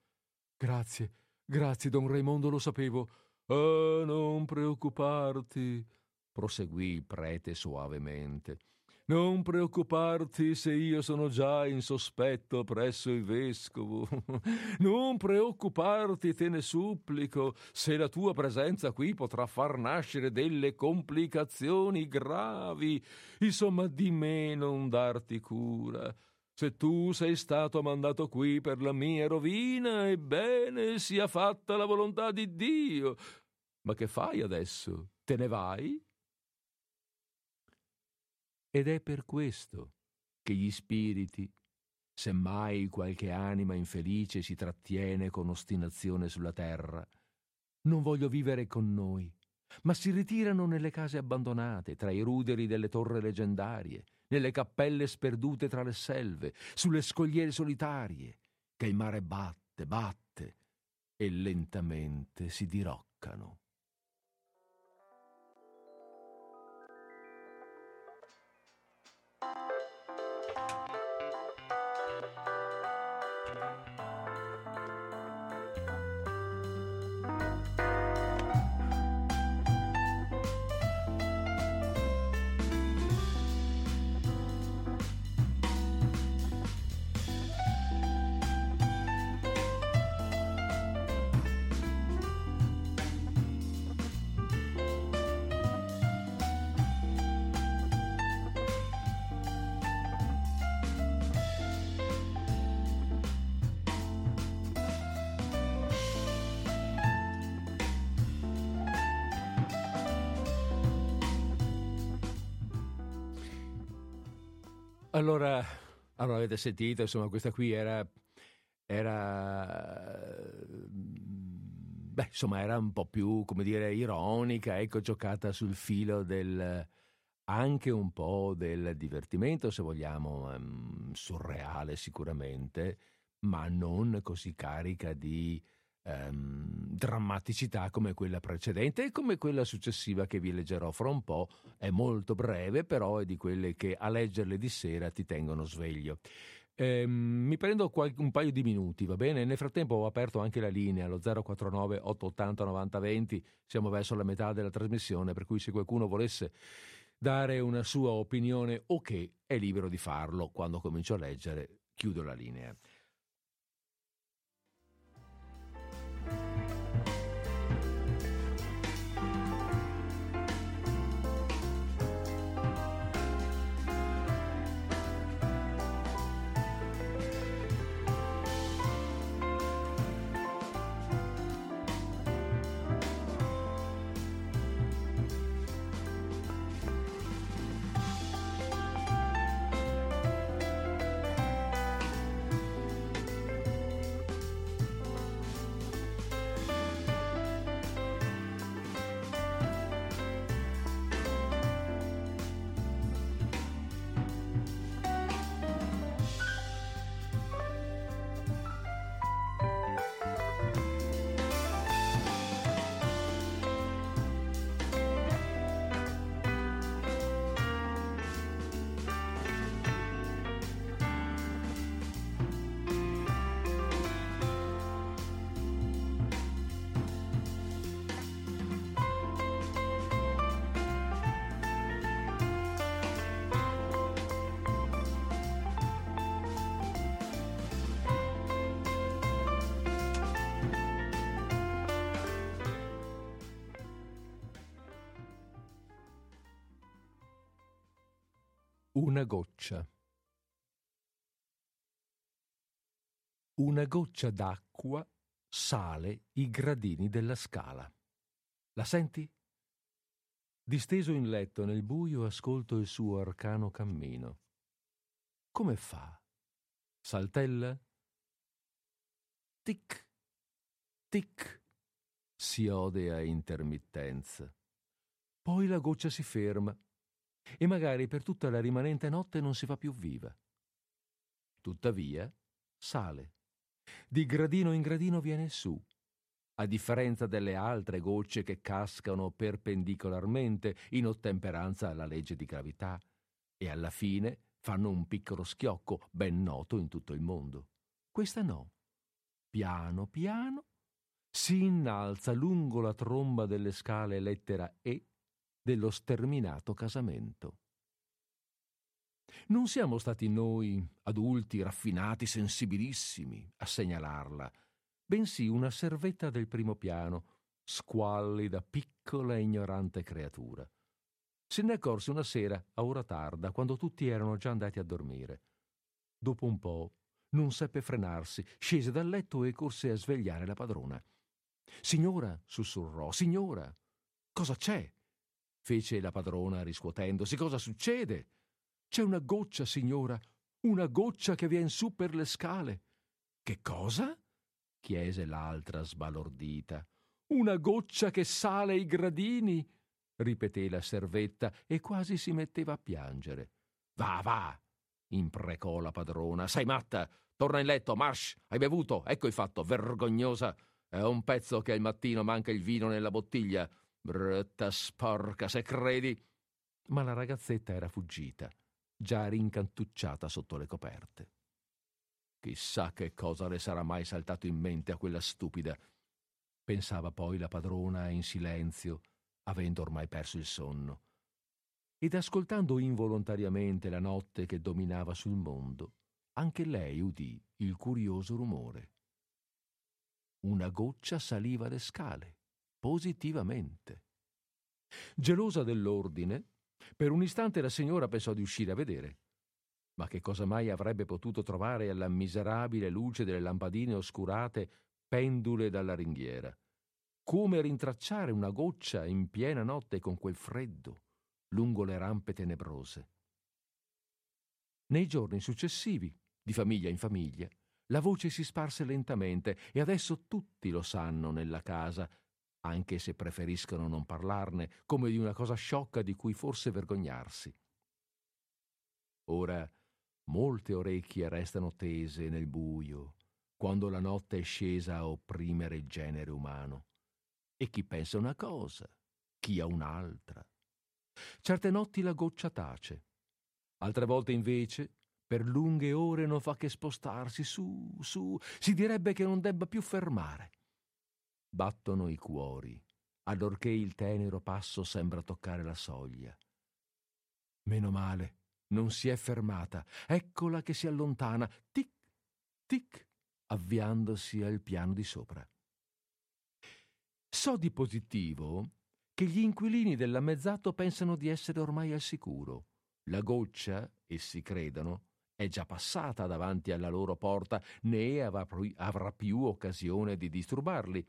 Grazie, grazie, don Raimondo, lo sapevo. Ah, non preoccuparti, proseguì il prete soavemente. Non preoccuparti se io sono già in sospetto presso il vescovo. Non preoccuparti, te ne supplico, se la tua presenza qui potrà far nascere delle complicazioni gravi. Insomma, di me non darti cura. Se tu sei stato mandato qui per la mia rovina, ebbene sia fatta la volontà di Dio. Ma che fai adesso? Te ne vai? Ed è per questo che gli spiriti, se mai qualche anima infelice si trattiene con ostinazione sulla terra, non voglio vivere con noi, ma si ritirano nelle case abbandonate, tra i ruderi delle torri leggendarie, nelle cappelle sperdute tra le selve, sulle scogliere solitarie, che il mare batte, batte e lentamente si diroccano. Allora, allora, avete sentito, insomma, questa qui era, era, beh, insomma, era un po' più, come dire, ironica, ecco, giocata sul filo del, anche un po' del divertimento, se vogliamo, um, surreale sicuramente, ma non così carica di ehm, drammaticità come quella precedente e come quella successiva che vi leggerò fra un po'. È molto breve, però è di quelle che a leggerle di sera ti tengono sveglio. Eh, mi prendo un paio di minuti, va bene? Nel frattempo ho aperto anche la linea allo 049 880 90 20, siamo verso la metà della trasmissione, per cui se qualcuno volesse dare una sua opinione o okay, che è libero di farlo, quando comincio a leggere chiudo la linea. Una goccia. Una goccia d'acqua sale i gradini della scala. La senti? Disteso in letto nel buio ascolto il suo arcano cammino. Come fa? Saltella? Tic, tic, si ode a intermittenza. Poi la goccia si ferma e magari per tutta la rimanente notte non si fa più viva. Tuttavia, sale. Di gradino in gradino viene su, a differenza delle altre gocce che cascano perpendicolarmente in ottemperanza alla legge di gravità e alla fine fanno un piccolo schiocco ben noto in tutto il mondo. Questa no. Piano piano si innalza lungo la tromba delle scale lettera E dello sterminato casamento. Non siamo stati noi, adulti, raffinati, sensibilissimi, a segnalarla, bensì una servetta del primo piano, squallida, piccola e ignorante creatura. Se ne accorse una sera, a ora tarda, quando tutti erano già andati a dormire. Dopo un po' non seppe frenarsi, scese dal letto e corse a svegliare la padrona. Signora, sussurrò, signora, cosa c'è? Fece la padrona riscuotendosi. Cosa succede? C'è una goccia, signora, una goccia che vien su per le scale. Che cosa? chiese l'altra sbalordita. Una goccia che sale i gradini, ripeté la servetta e quasi si metteva a piangere. Va, va, imprecò la padrona. Sei matta? Torna in letto, marsh, hai bevuto, ecco il fatto, vergognosa. È un pezzo che al mattino manca il vino nella bottiglia. Brutta sporca, se credi. Ma la ragazzetta era fuggita, già rincantucciata sotto le coperte. Chissà che cosa le sarà mai saltato in mente a quella stupida. Pensava poi la padrona in silenzio, avendo ormai perso il sonno. Ed ascoltando involontariamente la notte che dominava sul mondo, anche lei udì il curioso rumore. Una goccia saliva le scale, positivamente. Gelosa dell'ordine, per un istante la signora pensò di uscire a vedere. Ma che cosa mai avrebbe potuto trovare alla miserabile luce delle lampadine oscurate pendule dalla ringhiera? Come rintracciare una goccia in piena notte con quel freddo, lungo le rampe tenebrose? Nei giorni successivi di famiglia in famiglia, la voce si sparse lentamente e adesso tutti lo sanno nella casa, anche se preferiscono non parlarne, come di una cosa sciocca di cui forse vergognarsi. Ora molte orecchie restano tese nel buio, quando la notte è scesa a opprimere il genere umano. E chi pensa una cosa, chi a un'altra. Certe notti la goccia tace, altre volte invece per lunghe ore non fa che spostarsi su, su, si direbbe che non debba più fermare. Battono i cuori, allorché il tenero passo sembra toccare la soglia. Meno male, non si è fermata. Eccola che si allontana, tic, tic, avviandosi al piano di sopra. So di positivo che gli inquilini dell'ammezzato pensano di essere ormai al sicuro. La goccia, essi credono, è già passata davanti alla loro porta, né avrà più occasione di disturbarli.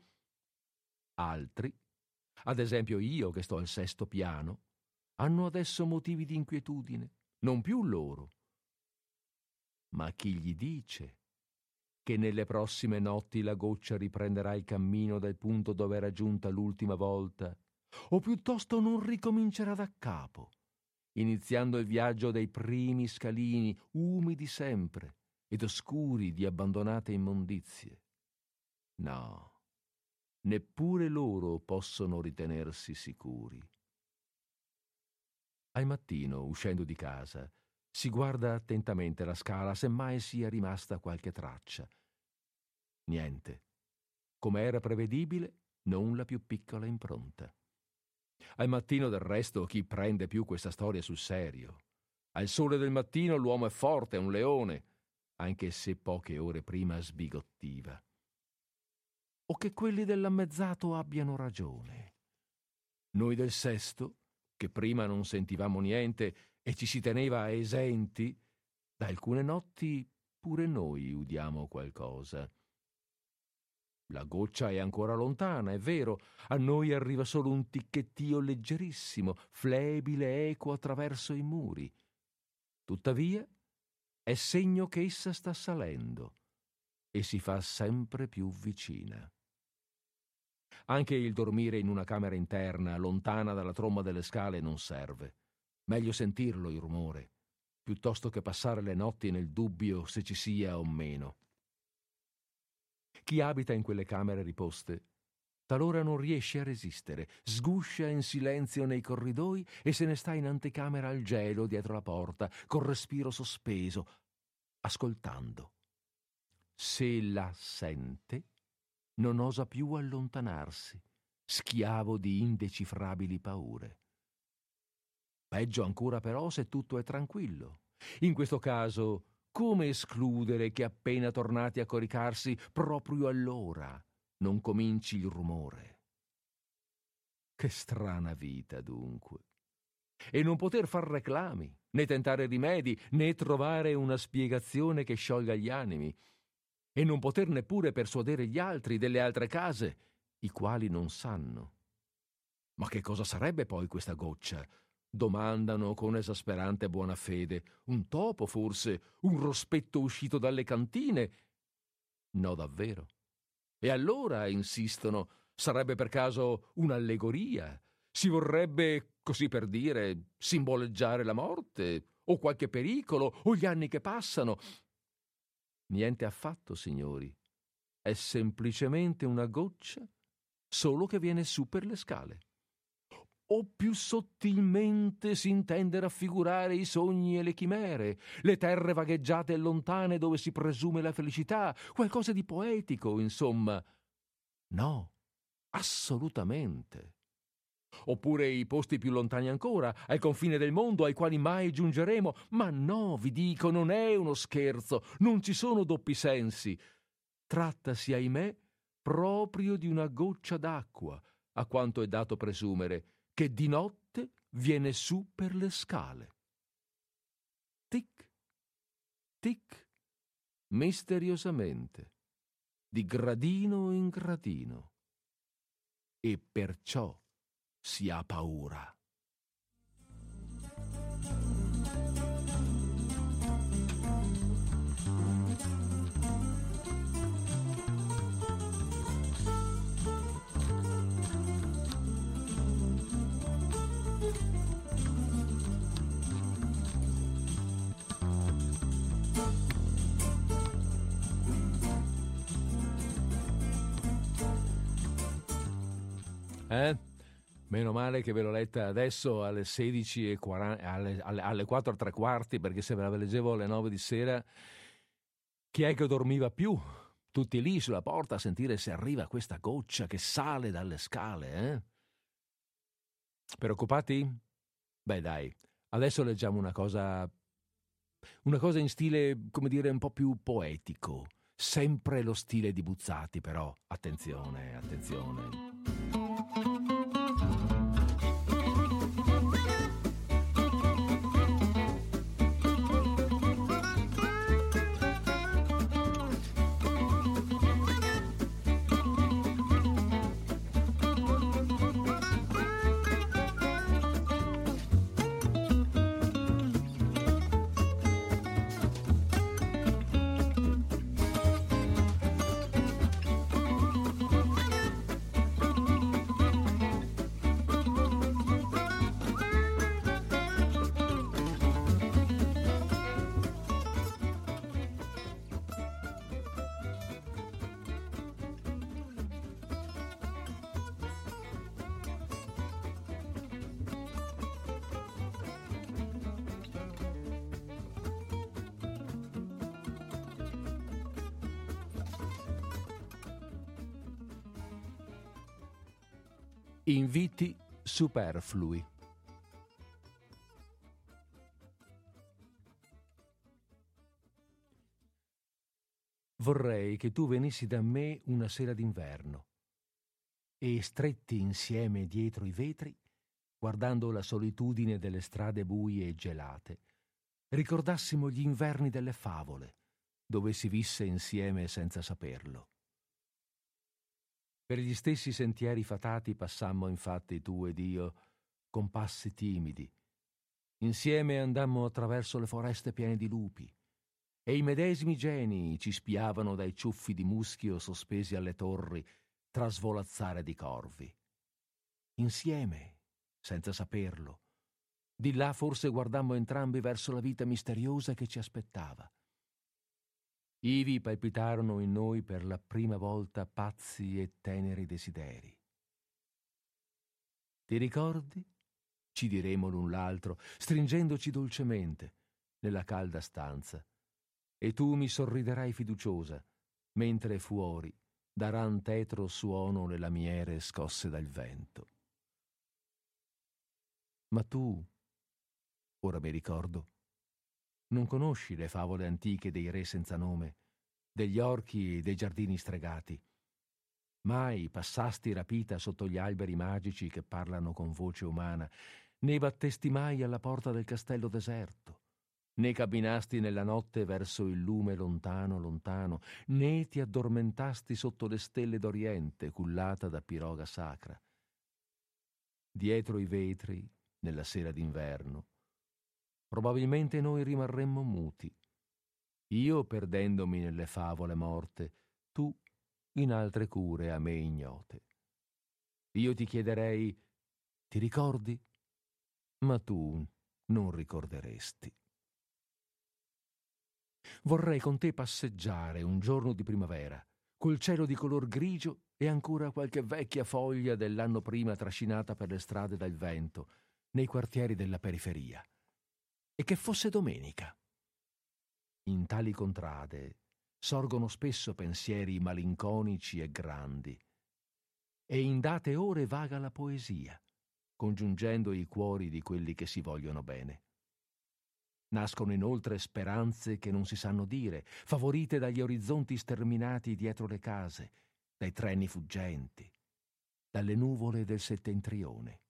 Altri, ad esempio io che sto al sesto piano, hanno adesso motivi di inquietudine, non più loro. Ma chi gli dice che nelle prossime notti la goccia riprenderà il cammino dal punto dove era giunta l'ultima volta, o piuttosto non ricomincerà da capo? iniziando il viaggio dai primi scalini, umidi sempre ed oscuri di abbandonate immondizie. No, neppure loro possono ritenersi sicuri. Al mattino, uscendo di casa, si guarda attentamente la scala, semmai sia rimasta qualche traccia. Niente. Come era prevedibile, non la più piccola impronta. Al mattino del resto chi prende più questa storia sul serio? Al sole del mattino l'uomo è forte, è un leone, anche se poche ore prima sbigottiva. O che quelli dell'ammezzato abbiano ragione. Noi del sesto, che prima non sentivamo niente e ci si teneva esenti, da alcune notti pure noi udiamo qualcosa. La goccia è ancora lontana, è vero, a noi arriva solo un ticchettio leggerissimo, flebile eco attraverso i muri. Tuttavia, è segno che essa sta salendo e si fa sempre più vicina. Anche il dormire in una camera interna, lontana dalla tromba delle scale, non serve. Meglio sentirlo il rumore, piuttosto che passare le notti nel dubbio se ci sia o meno. Chi abita in quelle camere riposte talora non riesce a resistere, sguscia in silenzio nei corridoi e se ne sta in anticamera al gelo dietro la porta, col respiro sospeso, ascoltando. Se la sente, non osa più allontanarsi, schiavo di indecifrabili paure. Peggio ancora però se tutto è tranquillo. In questo caso come escludere che appena tornati a coricarsi, proprio allora non cominci il rumore? Che strana vita, dunque. e non poter far reclami, né tentare rimedi, né trovare una spiegazione che sciolga gli animi, e non poter neppure persuadere gli altri delle altre case, i quali non sanno. Ma che cosa sarebbe poi questa goccia? Domandano con esasperante buona fede. Un topo, forse? Un rospetto uscito dalle cantine? No, davvero. E allora, insistono, sarebbe per caso un'allegoria? Si vorrebbe, così per dire, simboleggiare la morte, o qualche pericolo, o gli anni che passano, Niente affatto, signori. È semplicemente una goccia, solo che viene su per le scale. O più sottilmente si intende raffigurare i sogni e le chimere, le terre vagheggiate e lontane dove si presume la felicità, qualcosa di poetico, insomma. No, assolutamente. Oppure i posti più lontani ancora, al confine del mondo ai quali mai giungeremo. Ma no, vi dico, non è uno scherzo, non ci sono doppi sensi. Trattasi, ahimè, proprio di una goccia d'acqua, a quanto è dato presumere, che di notte viene su per le scale. Tic, tic, misteriosamente, di gradino in gradino. E perciò si ha paura. Eh? Meno male che ve l'ho letta adesso alle 16.40, alle, alle, alle 4 e tre quarti, perché se ve la leggevo alle 9 di sera, chi è che dormiva più? Tutti lì sulla porta a sentire se arriva questa goccia che sale dalle scale, eh? Preoccupati? Beh, dai, adesso leggiamo una cosa. Una cosa in stile, come dire, un po' più poetico. Sempre lo stile di Buzzati, però. Attenzione, attenzione. Inviti superflui. Vorrei che tu venissi da me una sera d'inverno e, stretti insieme dietro i vetri, guardando la solitudine delle strade buie e gelate, ricordassimo gli inverni delle favole, dove si visse insieme senza saperlo. Per gli stessi sentieri fatati passammo infatti tu ed io con passi timidi. Insieme andammo attraverso le foreste piene di lupi e i medesimi geni ci spiavano dai ciuffi di muschio sospesi alle torri trasvolazzare di corvi. Insieme, senza saperlo, di là forse guardammo entrambi verso la vita misteriosa che ci aspettava. Ivi palpitarono in noi per la prima volta pazzi e teneri desideri. Ti ricordi? Ci diremo l'un l'altro, stringendoci dolcemente nella calda stanza, e tu mi sorriderai fiduciosa, mentre fuori daran tetro suono le lamiere scosse dal vento. Ma tu, ora mi ricordo, non conosci le favole antiche dei re senza nome, degli orchi e dei giardini stregati. Mai passasti rapita sotto gli alberi magici che parlano con voce umana, né battesti mai alla porta del castello deserto, né camminasti nella notte verso il lume lontano, lontano, né ti addormentasti sotto le stelle d'Oriente, cullata da piroga sacra. Dietro i vetri, nella sera d'inverno, probabilmente noi rimarremmo muti, io perdendomi nelle favole morte, tu in altre cure a me ignote. Io ti chiederei, ti ricordi? Ma tu non ricorderesti. Vorrei con te passeggiare un giorno di primavera, col cielo di color grigio e ancora qualche vecchia foglia dell'anno prima trascinata per le strade dal vento, nei quartieri della periferia. E che fosse domenica. In tali contrade sorgono spesso pensieri malinconici e grandi, e in date ore vaga la poesia, congiungendo i cuori di quelli che si vogliono bene. Nascono inoltre speranze che non si sanno dire, favorite dagli orizzonti sterminati dietro le case, dai treni fuggenti, dalle nuvole del settentrione.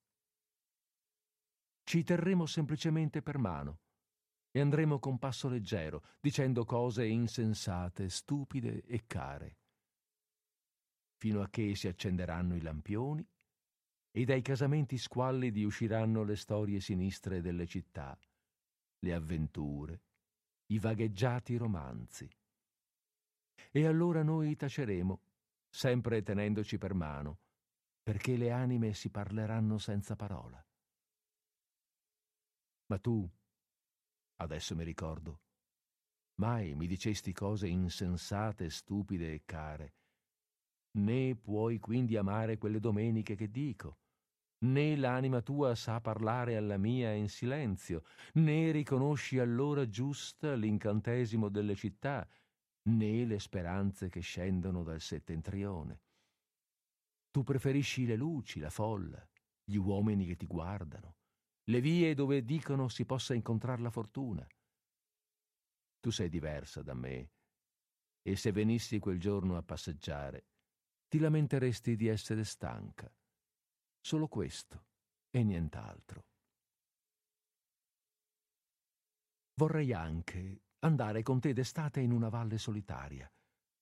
Ci terremo semplicemente per mano, e andremo con passo leggero, dicendo cose insensate, stupide e care, fino a che si accenderanno i lampioni e dai casamenti squallidi usciranno le storie sinistre delle città, le avventure, i vagheggiati romanzi. E allora noi taceremo, sempre tenendoci per mano, perché le anime si parleranno senza parola. Ma tu, adesso mi ricordo. Mai mi dicesti cose insensate, stupide e care. Né puoi quindi amare quelle domeniche che dico, né l'anima tua sa parlare alla mia in silenzio, né riconosci allora giusta l'incantesimo delle città, né le speranze che scendono dal settentrione. Tu preferisci le luci, la folla, gli uomini che ti guardano, le vie dove dicono si possa incontrare la fortuna. Tu sei diversa da me, e se venissi quel giorno a passeggiare, ti lamenteresti di essere stanca. Solo questo e nient'altro. Vorrei anche andare con te d'estate in una valle solitaria,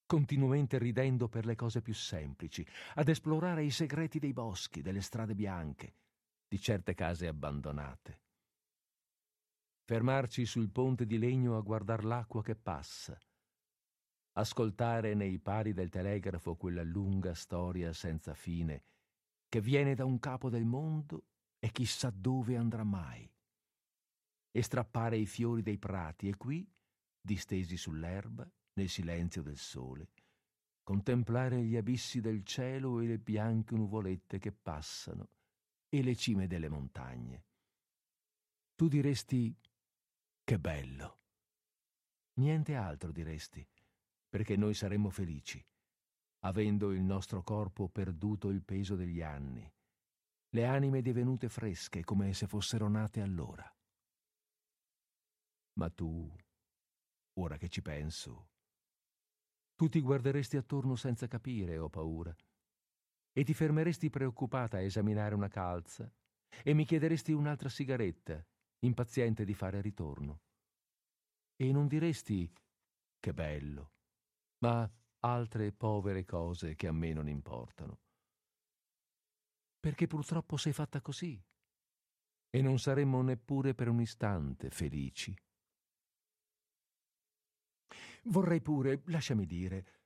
continuamente ridendo per le cose più semplici, ad esplorare i segreti dei boschi, delle strade bianche, di certe case abbandonate. Fermarci sul ponte di legno a guardar l'acqua che passa, ascoltare nei pari del telegrafo quella lunga storia senza fine che viene da un capo del mondo e chissà dove andrà mai, e strappare i fiori dei prati e qui, distesi sull'erba, nel silenzio del sole, contemplare gli abissi del cielo e le bianche nuvolette che passano e le cime delle montagne. Tu diresti che bello. Niente altro diresti, perché noi saremmo felici, avendo il nostro corpo perduto il peso degli anni, le anime divenute fresche come se fossero nate allora. Ma tu, ora che ci penso, tu ti guarderesti attorno senza capire, ho paura e ti fermeresti preoccupata a esaminare una calza e mi chiederesti un'altra sigaretta, impaziente di fare ritorno. E non diresti che bello, ma altre povere cose che a me non importano. Perché purtroppo sei fatta così e non saremmo neppure per un istante felici. Vorrei pure, lasciami dire,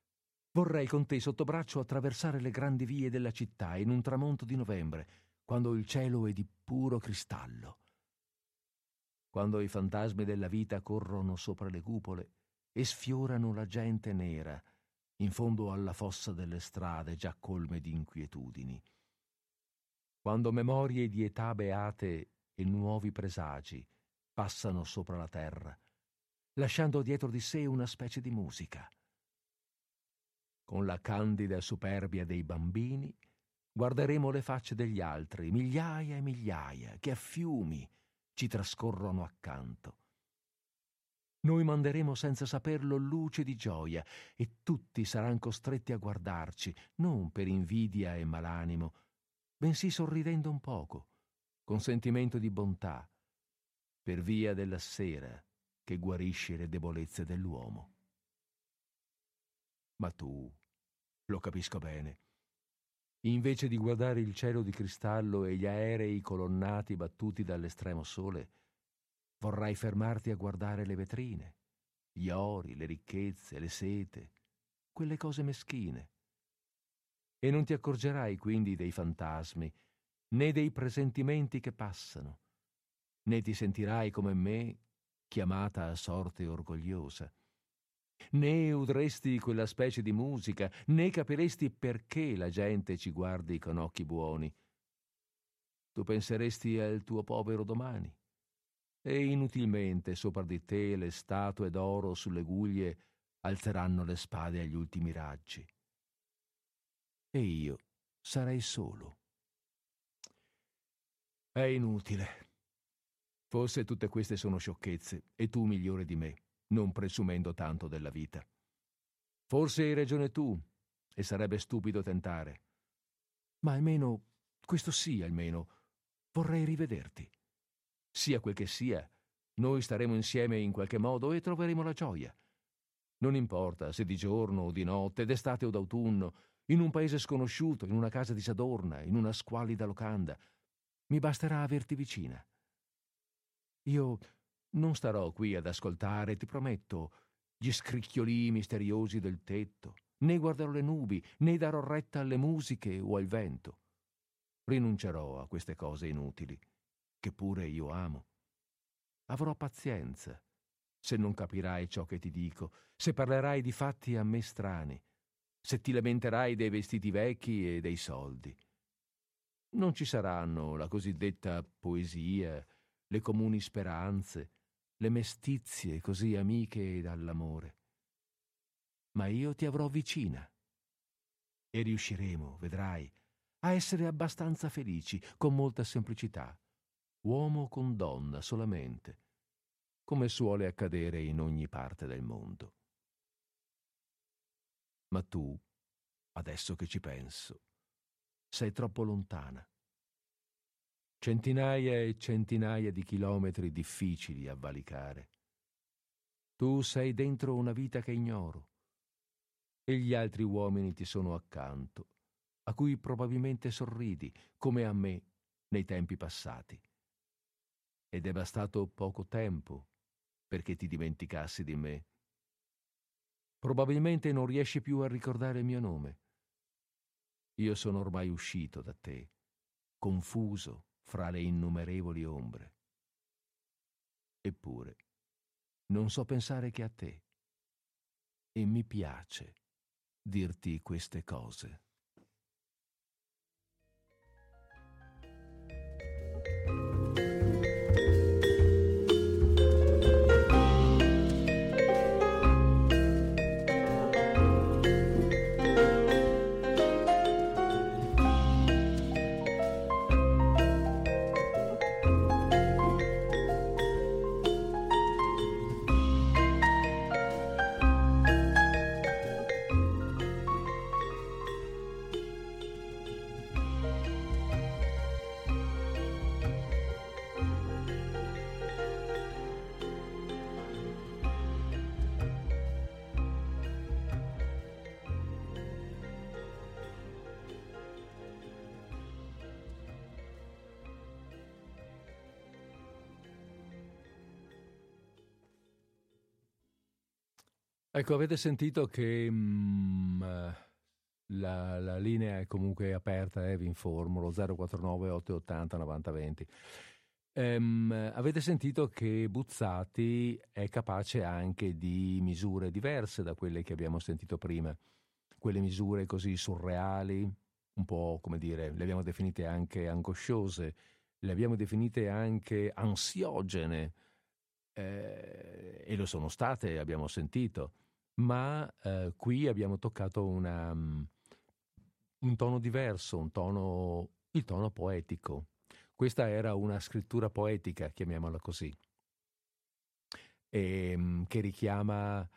Vorrei con te sotto braccio attraversare le grandi vie della città in un tramonto di novembre, quando il cielo è di puro cristallo. Quando i fantasmi della vita corrono sopra le cupole e sfiorano la gente nera in fondo alla fossa delle strade già colme di inquietudini. Quando memorie di età beate e nuovi presagi passano sopra la terra, lasciando dietro di sé una specie di musica con la candida superbia dei bambini, guarderemo le facce degli altri, migliaia e migliaia, che a fiumi ci trascorrono accanto. Noi manderemo senza saperlo luce di gioia e tutti saranno costretti a guardarci, non per invidia e malanimo, bensì sorridendo un poco, con sentimento di bontà, per via della sera che guarisce le debolezze dell'uomo. Ma tu, lo capisco bene, invece di guardare il cielo di cristallo e gli aerei colonnati battuti dall'estremo sole, vorrai fermarti a guardare le vetrine, gli ori, le ricchezze, le sete, quelle cose meschine. E non ti accorgerai quindi dei fantasmi, né dei presentimenti che passano, né ti sentirai come me chiamata a sorte orgogliosa né udresti quella specie di musica, né capiresti perché la gente ci guardi con occhi buoni. Tu penseresti al tuo povero domani, e inutilmente sopra di te le statue d'oro sulle guglie alzeranno le spade agli ultimi raggi. E io sarei solo. È inutile. Forse tutte queste sono sciocchezze, e tu migliore di me non presumendo tanto della vita. Forse hai ragione tu, e sarebbe stupido tentare. Ma almeno, questo sì almeno, vorrei rivederti. Sia quel che sia, noi staremo insieme in qualche modo e troveremo la gioia. Non importa se di giorno o di notte, d'estate o d'autunno, in un paese sconosciuto, in una casa disadorna, in una squallida locanda. Mi basterà averti vicina. Io non starò qui ad ascoltare, ti prometto, gli scricchiolii misteriosi del tetto, né guarderò le nubi, né darò retta alle musiche o al vento. Rinuncerò a queste cose inutili, che pure io amo. Avrò pazienza, se non capirai ciò che ti dico, se parlerai di fatti a me strani, se ti lamenterai dei vestiti vecchi e dei soldi. Non ci saranno la cosiddetta poesia, le comuni speranze, le mestizie così amiche dall'amore. Ma io ti avrò vicina e riusciremo, vedrai, a essere abbastanza felici, con molta semplicità, uomo con donna solamente, come suole accadere in ogni parte del mondo. Ma tu, adesso che ci penso, sei troppo lontana centinaia e centinaia di chilometri difficili a valicare. Tu sei dentro una vita che ignoro e gli altri uomini ti sono accanto, a cui probabilmente sorridi, come a me nei tempi passati. Ed è bastato poco tempo perché ti dimenticassi di me. Probabilmente non riesci più a ricordare il mio nome. Io sono ormai uscito da te, confuso, fra le innumerevoli ombre. Eppure, non so pensare che a te. E mi piace dirti queste cose. Ecco, avete sentito che mm, la, la, linea è comunque aperta, eh, vi informo, lo 049 880 9020. Ehm, avete sentito che Buzzati è capace anche di misure diverse da quelle che abbiamo sentito prima, quelle misure così surreali, un po' come dire, le abbiamo definite anche angosciose, le abbiamo definite anche ansiogene, eh, e lo sono state, abbiamo sentito ma eh, qui abbiamo toccato una, um, un tono diverso, un tono, il tono poetico. Questa era una scrittura poetica, chiamiamola così, e, um, che richiama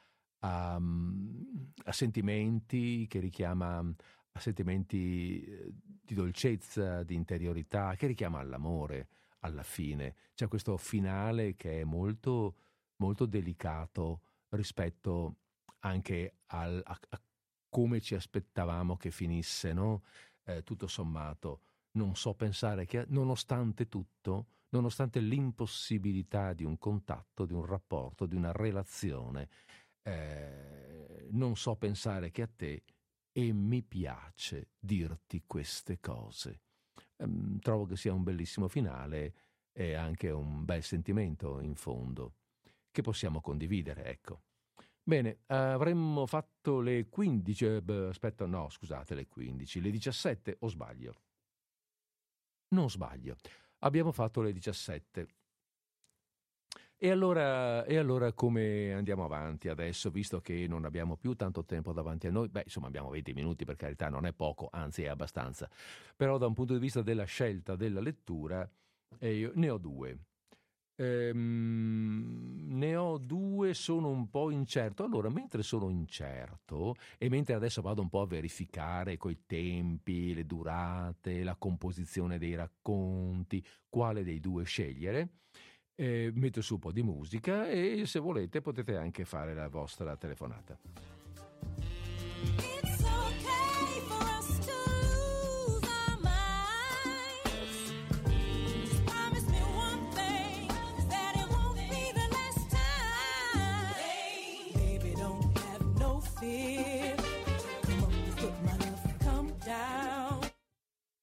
a, um, a, sentimenti, che richiama a sentimenti eh, di dolcezza, di interiorità, che richiama all'amore, alla fine. C'è questo finale che è molto, molto delicato rispetto anche al, a, a, come ci aspettavamo che finisse, no? eh, tutto sommato. Non so pensare che, nonostante tutto, nonostante l'impossibilità di un contatto, di un rapporto, di una relazione, eh, non so pensare che a te e mi piace dirti queste cose. Ehm, trovo che sia un bellissimo finale e anche un bel sentimento in fondo che possiamo condividere, ecco. Bene, avremmo fatto le 15, eh, aspetta, no, scusate, le 15, le 17 o sbaglio? Non sbaglio. Abbiamo fatto le 17. E allora, e allora, come andiamo avanti adesso, visto che non abbiamo più tanto tempo davanti a noi? Beh, insomma, abbiamo 20 minuti, per carità, non è poco, anzi è abbastanza. Però da un punto di vista della scelta della lettura, eh, ne ho due. Ehm, ne ho due, sono un po' incerto. Allora, mentre sono incerto e mentre adesso vado un po' a verificare coi tempi, le durate, la composizione dei racconti, quale dei due scegliere, eh, metto su un po' di musica e se volete potete anche fare la vostra telefonata.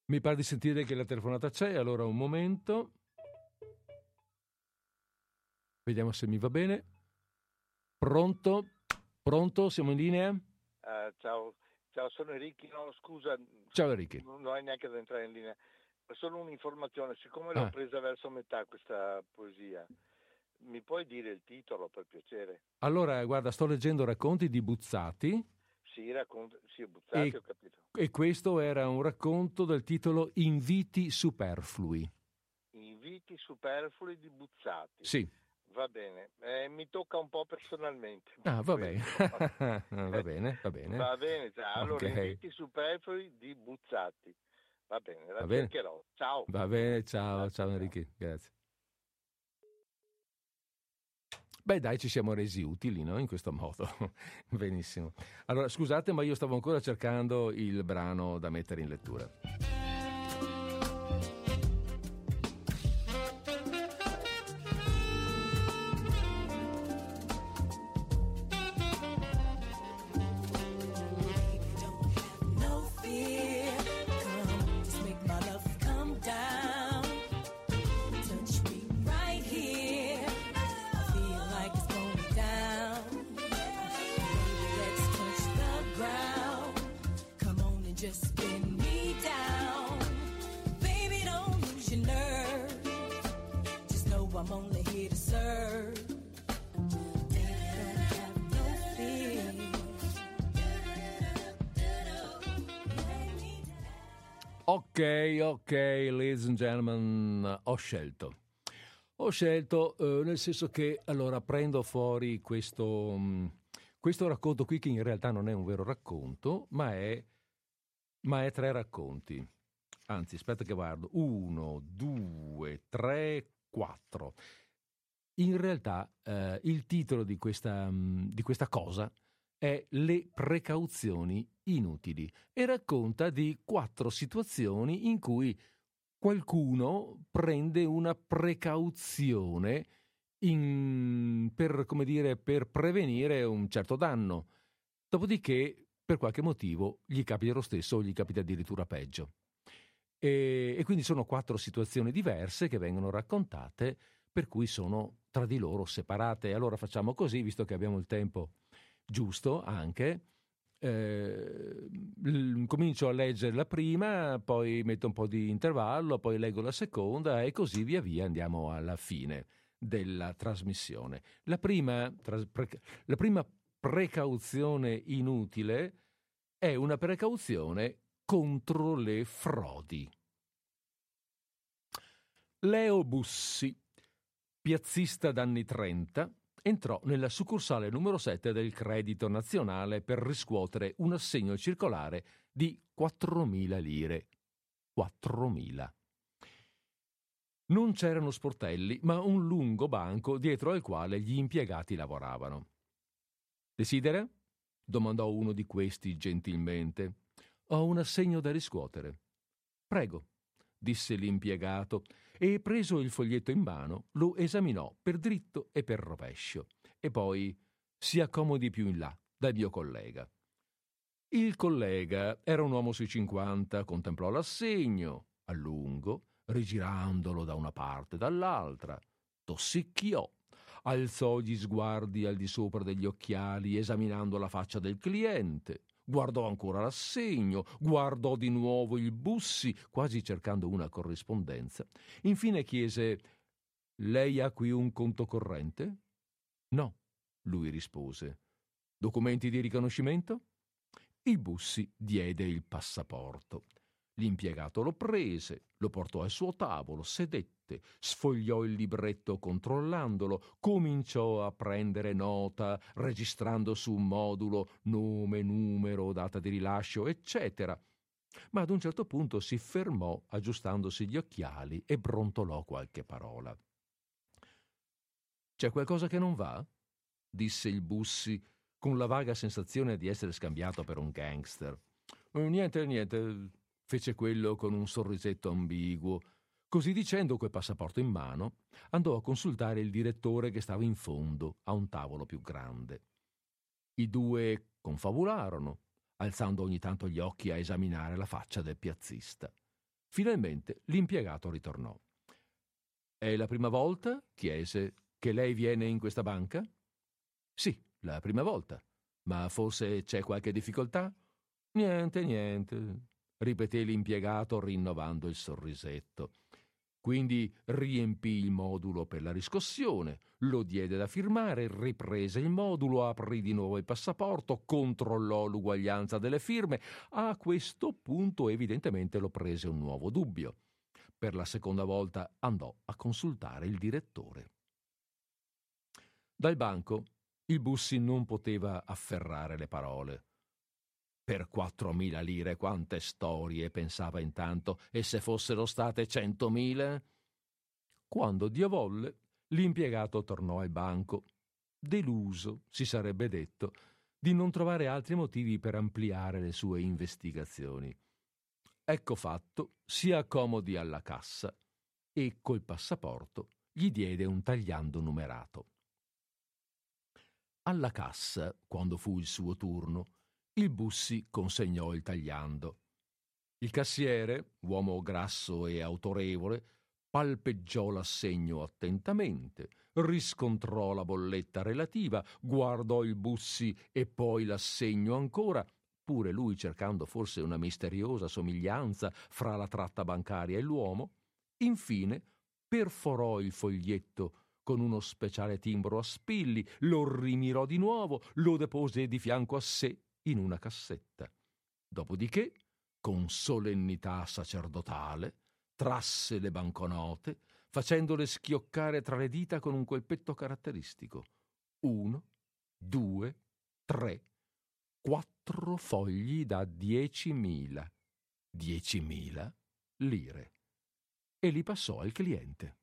Mi pare di sentire che la telefonata c'è, allora un momento. Vediamo se mi va bene. Pronto? Pronto? Siamo in linea? Uh, ciao. ciao, sono Enrico. No, scusa. Ciao Enrico. Non, hai neanche da entrare in linea. Solo un'informazione, siccome l'ho ah. presa verso metà questa poesia, mi puoi dire il titolo per piacere? Allora, guarda, sto leggendo racconti di Buzzati. Sì, racconto, sì, Buzzati, e, ho capito. E questo era un racconto del titolo Inviti superflui. Inviti superflui di Buzzati. Sì. Va bene, eh, mi tocca un po' personalmente. Ah, va bene. va bene, va bene. Va bene. Allora, okay. inviti superflui di Buzzati. Va bene, la va cercherò. Bene. Ciao. Va bene, ciao, Grazie, ciao Enrico, grazie. Beh, dai, ci siamo resi utili, no? In questo modo. Benissimo. Allora, scusate, ma io stavo ancora cercando il brano da mettere in lettura. Scelto. Ho scelto eh, nel senso che allora prendo fuori questo, mm, questo, racconto qui che in realtà non è un vero racconto, ma è, ma è tre racconti. Anzi, aspetta che guardo. Uno, due, tre, quattro. In realtà eh, il titolo di questa, mm, di questa cosa è Le precauzioni inutili e racconta di quattro situazioni in cui qualcuno prende una precauzione in, per, dire, per prevenire un certo danno. Dopodiché, per qualche motivo, gli capita lo stesso o gli capita addirittura peggio. E, e quindi sono quattro situazioni diverse che vengono raccontate, per cui sono tra di loro separate. Allora facciamo così, visto che abbiamo il tempo giusto anche. Eh, comincio a leggere la prima, poi metto un po' di intervallo, poi leggo la seconda e così via via andiamo alla fine della trasmissione. La prima, la prima precauzione inutile è una precauzione contro le frodi. Leo Bussi, piazzista d'anni 30, entrò nella succursale numero 7 del Credito Nazionale per riscuotere un assegno circolare di 4.000 lire. 4.000. Non c'erano sportelli, ma un lungo banco dietro al quale gli impiegati lavoravano. Desidera? domandò uno di questi gentilmente. Ho un assegno da riscuotere. Prego, disse l'impiegato, e preso il foglietto in mano, lo esaminò per dritto e per rovescio, e poi si accomodi più in là dal mio collega. Il collega era un uomo sui cinquanta, contemplò l'assegno a lungo, rigirandolo da una parte e dall'altra, tossicchiò, alzò gli sguardi al di sopra degli occhiali, esaminando la faccia del cliente, guardò ancora l'assegno, guardò di nuovo il Bussi, quasi cercando una corrispondenza. Infine chiese: Lei ha qui un conto corrente? No, lui rispose. Documenti di riconoscimento? Il Bussi diede il passaporto. L'impiegato lo prese, lo portò al suo tavolo, sedette, sfogliò il libretto controllandolo, cominciò a prendere nota, registrando su un modulo nome, numero, data di rilascio, eccetera. Ma ad un certo punto si fermò aggiustandosi gli occhiali e brontolò qualche parola. C'è qualcosa che non va? disse il Bussi con la vaga sensazione di essere scambiato per un gangster. Niente, niente, fece quello con un sorrisetto ambiguo. Così dicendo, quel passaporto in mano, andò a consultare il direttore che stava in fondo, a un tavolo più grande. I due confabularono, alzando ogni tanto gli occhi a esaminare la faccia del piazzista. Finalmente l'impiegato ritornò. È la prima volta, chiese, che lei viene in questa banca? Sì, la prima volta. Ma forse c'è qualche difficoltà? Niente, niente, ripeté l'impiegato rinnovando il sorrisetto. Quindi riempì il modulo per la riscossione, lo diede da firmare, riprese il modulo, aprì di nuovo il passaporto, controllò l'uguaglianza delle firme. A questo punto evidentemente lo prese un nuovo dubbio. Per la seconda volta andò a consultare il direttore. Dal banco il Bussi non poteva afferrare le parole. Per quattromila lire quante storie, pensava intanto, e se fossero state centomila? Quando Dio volle, l'impiegato tornò al banco, deluso, si sarebbe detto, di non trovare altri motivi per ampliare le sue investigazioni. Ecco fatto, si accomodi alla cassa e col passaporto gli diede un tagliando numerato. Alla cassa, quando fu il suo turno, il Bussi consegnò il tagliando. Il cassiere, uomo grasso e autorevole, palpeggiò l'assegno attentamente, riscontrò la bolletta relativa, guardò il Bussi e poi l'assegno ancora, pure lui cercando forse una misteriosa somiglianza fra la tratta bancaria e l'uomo, infine perforò il foglietto con uno speciale timbro a spilli, lo rimirò di nuovo, lo depose di fianco a sé in una cassetta. Dopodiché, con solennità sacerdotale, trasse le banconote, facendole schioccare tra le dita con un colpetto caratteristico. Uno, due, tre, quattro fogli da diecimila. Diecimila lire. E li passò al cliente.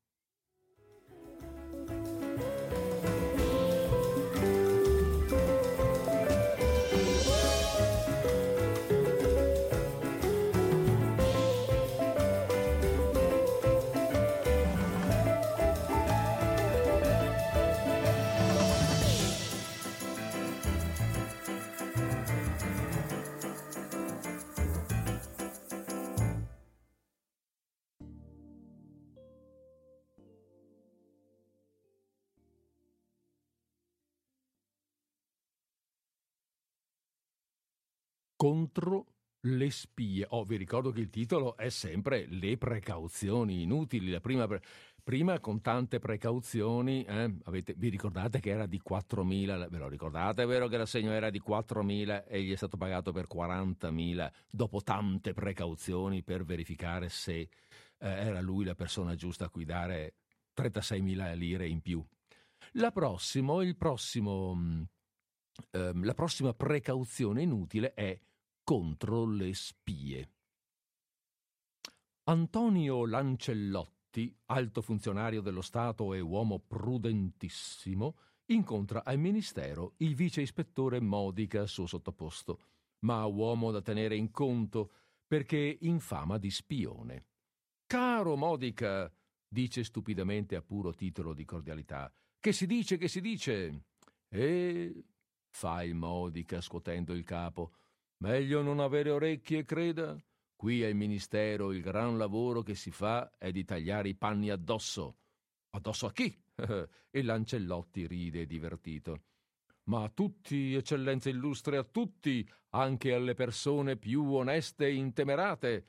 Contro le spie. Oh, vi ricordo che il titolo è sempre Le precauzioni inutili. La prima, prima con tante precauzioni, eh, avete, vi ricordate che era di 4.000, ve lo ricordate? È vero che l'assegno era di 4.000 e gli è stato pagato per 40.000 dopo tante precauzioni per verificare se eh, era lui la persona giusta a cui dare 36.000 lire in più. La prossimo, il prossimo, eh, la prossima precauzione inutile è contro le spie. Antonio Lancellotti Ancellotti, alto funzionario dello Stato e uomo prudentissimo, incontra al ministero il vice ispettore Modica, suo sottoposto, ma uomo da tenere in conto perché in fama di spione. Caro Modica, dice stupidamente a puro titolo di cordialità, che si dice, che si dice? E fa il Modica scuotendo il capo. Meglio non avere orecchie, creda. Qui al Ministero il gran lavoro che si fa è di tagliare i panni addosso. Addosso a chi? e Lancellotti ride divertito. Ma a tutti, eccellenza illustre, a tutti, anche alle persone più oneste e intemerate.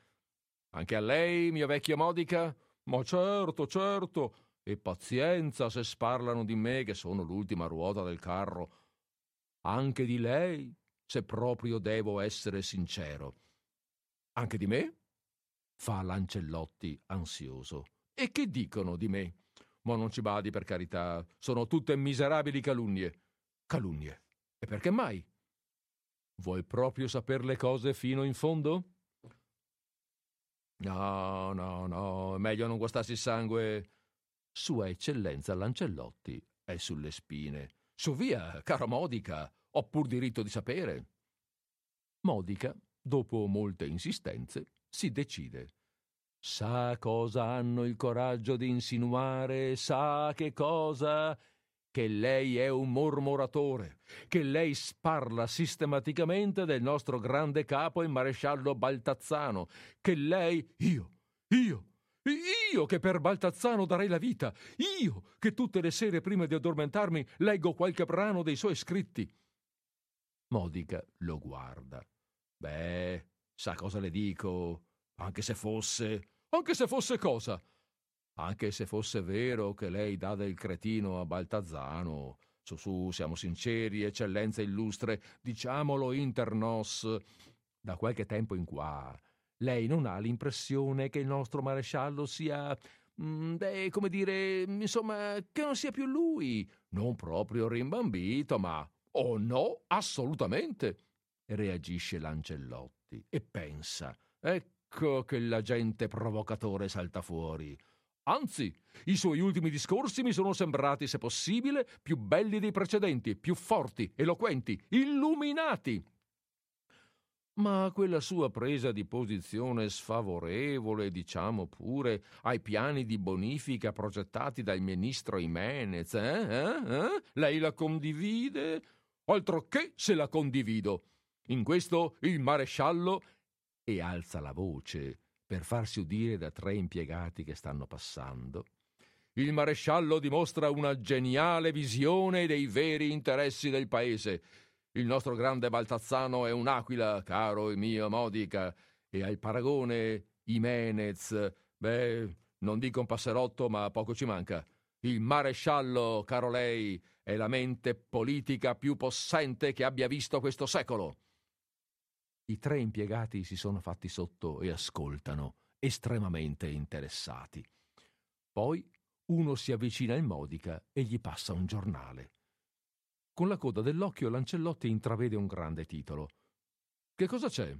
Anche a lei, mia vecchia Modica? Ma certo, certo. E pazienza se sparlano di me che sono l'ultima ruota del carro. Anche di lei, se proprio devo essere sincero. Anche di me? fa Lancellotti ansioso. E che dicono di me? Ma non ci badi per carità, sono tutte miserabili calunnie. Calunnie. E perché mai? Vuoi proprio saper le cose fino in fondo? No, no, no, è meglio non guastarsi il sangue. Sua eccellenza Lancellotti è sulle spine. Su via, cara Modica, ho pur diritto di sapere. Modica, dopo molte insistenze, si decide. Sa cosa hanno il coraggio di insinuare, sa che cosa che lei è un mormoratore, che lei sparla sistematicamente del nostro grande capo il maresciallo Baltazzano, che lei, io, io, io che per Baltazzano darei la vita, io che tutte le sere prima di addormentarmi leggo qualche brano dei suoi scritti. Modica lo guarda. Beh, sa cosa le dico, anche se fosse anche se fosse cosa? Anche se fosse vero che lei dà del cretino a Baltazzano. Su, su, siamo sinceri, eccellenza illustre, diciamolo inter nos. Da qualche tempo in qua, lei non ha l'impressione che il nostro maresciallo sia. Mm, beh, come dire, insomma, che non sia più lui. Non proprio rimbambito, ma. Oh no, assolutamente! reagisce Lancellotti e pensa. Ecco che l'agente provocatore salta fuori. Anzi, i suoi ultimi discorsi mi sono sembrati, se possibile, più belli dei precedenti, più forti, eloquenti, illuminati. Ma quella sua presa di posizione sfavorevole, diciamo pure, ai piani di bonifica progettati dal ministro Jimenez, eh? eh? eh? Lei la condivide? Altro che se la condivido. In questo il maresciallo e alza la voce per farsi udire da tre impiegati che stanno passando. Il maresciallo dimostra una geniale visione dei veri interessi del paese. Il nostro grande Baltazzano è un'aquila, caro e mio Modica, e al paragone Imenez, beh, non dico un passerotto, ma poco ci manca. Il maresciallo, caro lei, è la mente politica più possente che abbia visto questo secolo. I tre impiegati si sono fatti sotto e ascoltano, estremamente interessati. Poi uno si avvicina al Modica e gli passa un giornale. Con la coda dell'occhio Lancellotti intravede un grande titolo. Che cosa c'è?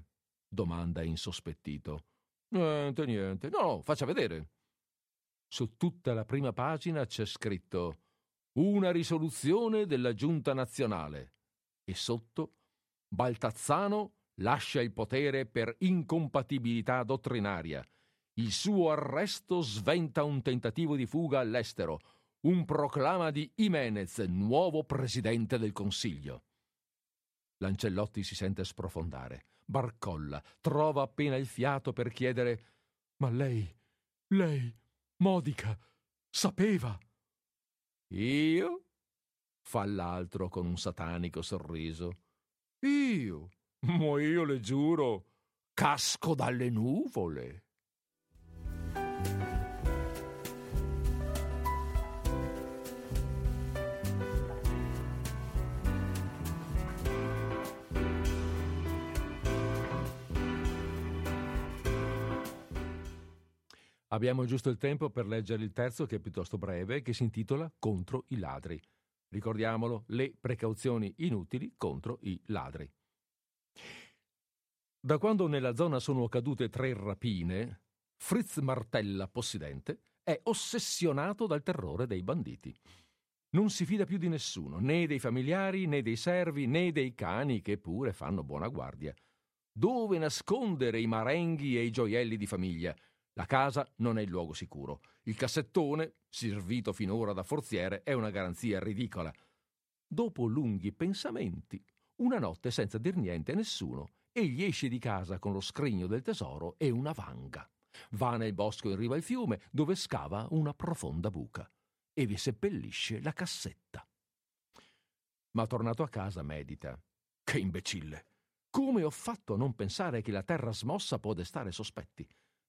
domanda insospettito. Niente, niente. No, faccia vedere. Su tutta la prima pagina c'è scritto Una risoluzione della Giunta nazionale e sotto Baltazzano lascia il potere per incompatibilità dottrinaria. Il suo arresto sventa un tentativo di fuga all'estero, un proclama di Jimenez, nuovo presidente del Consiglio. Lancellotti si sente sprofondare, barcolla, trova appena il fiato per chiedere Ma lei, lei, Modica, sapeva? Io? fa l'altro con un satanico sorriso. Io? Ma io le giuro, casco dalle nuvole. Abbiamo giusto il tempo per leggere il terzo, che è piuttosto breve, che si intitola Contro i ladri. Ricordiamolo, le precauzioni inutili contro i ladri. Da quando nella zona sono accadute tre rapine, Fritz Martella, possidente, è ossessionato dal terrore dei banditi. Non si fida più di nessuno, né dei familiari, né dei servi, né dei cani che pure fanno buona guardia. Dove nascondere i marenghi e i gioielli di famiglia? La casa non è il luogo sicuro. Il cassettone, servito finora da forziere, è una garanzia ridicola. Dopo lunghi pensamenti, una notte senza dir niente a nessuno, egli esce di casa con lo scrigno del tesoro e una vanga. Va nel bosco in riva al fiume, dove scava una profonda buca e vi seppellisce la cassetta. Ma tornato a casa medita. Che imbecille! Come ho fatto a non pensare che la terra smossa può destare sospetti?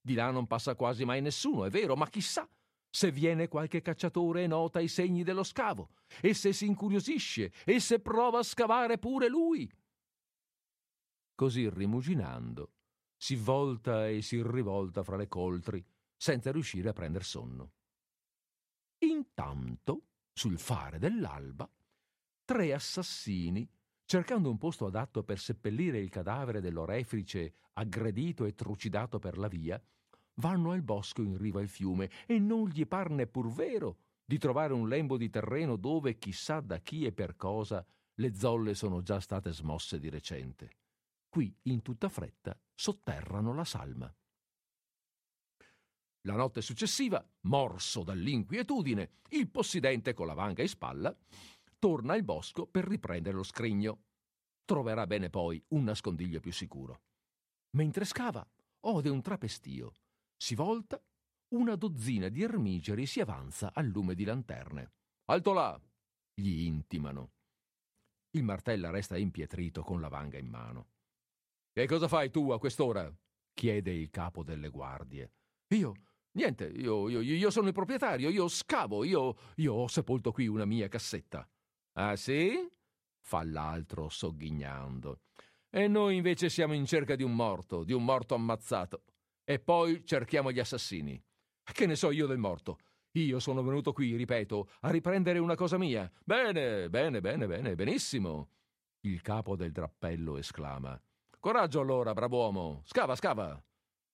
Di là non passa quasi mai nessuno, è vero, ma chissà se viene qualche cacciatore e nota i segni dello scavo, e se si incuriosisce, e se prova a scavare pure lui. Così rimuginando, si volta e si rivolta fra le coltri, senza riuscire a prender sonno. Intanto, sul fare dell'alba, tre assassini, cercando un posto adatto per seppellire il cadavere dell'orefice aggredito e trucidato per la via, vanno al bosco in riva al fiume e non gli par neppur vero di trovare un lembo di terreno dove, chissà da chi e per cosa, le zolle sono già state smosse di recente. Qui, in tutta fretta, sotterrano la salma. La notte successiva, morso dall'inquietudine, il possidente con la vanga in spalla torna al bosco per riprendere lo scrigno. Troverà bene poi un nascondiglio più sicuro. Mentre scava, ode un trapestio. Si volta, una dozzina di ermigeri si avanza al lume di lanterne. Alto là! gli intimano. Il martella resta impietrito con la vanga in mano. Che cosa fai tu a quest'ora? chiede il capo delle guardie. Io Niente, io, io, io sono il proprietario, io scavo, io, io ho sepolto qui una mia cassetta. Ah sì? fa l'altro sogghignando. E noi invece siamo in cerca di un morto, di un morto ammazzato. E poi cerchiamo gli assassini. Che ne so io del morto? Io sono venuto qui, ripeto, a riprendere una cosa mia. Bene, bene, bene, bene, benissimo. Il capo del drappello esclama. Coraggio allora, brav'uomo. Scava, scava.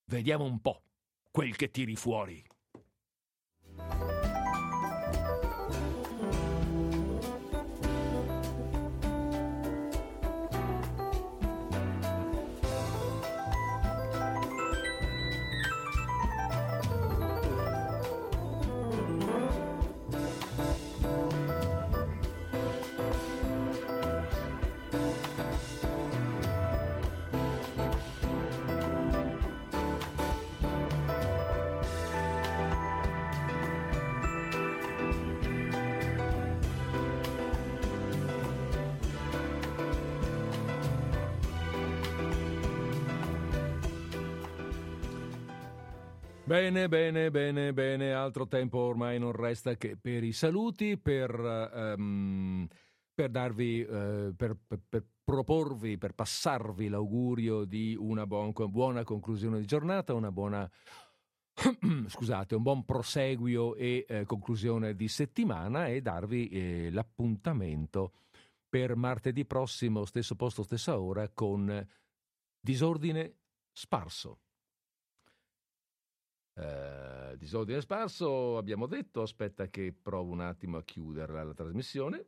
Vediamo un po' quel che tiri fuori. Bene, bene, bene, bene, altro tempo ormai non resta che per i saluti, per, um, per darvi, uh, per, per, per, proporvi, per passarvi l'augurio di una buon, buona conclusione di giornata, una buona, scusate, un buon proseguio e eh, conclusione di settimana e darvi eh, l'appuntamento per martedì prossimo, stesso posto, stessa ora, con disordine sparso. Eh, disordine sparso, abbiamo detto, aspetta che provo un attimo a chiuderla la trasmissione.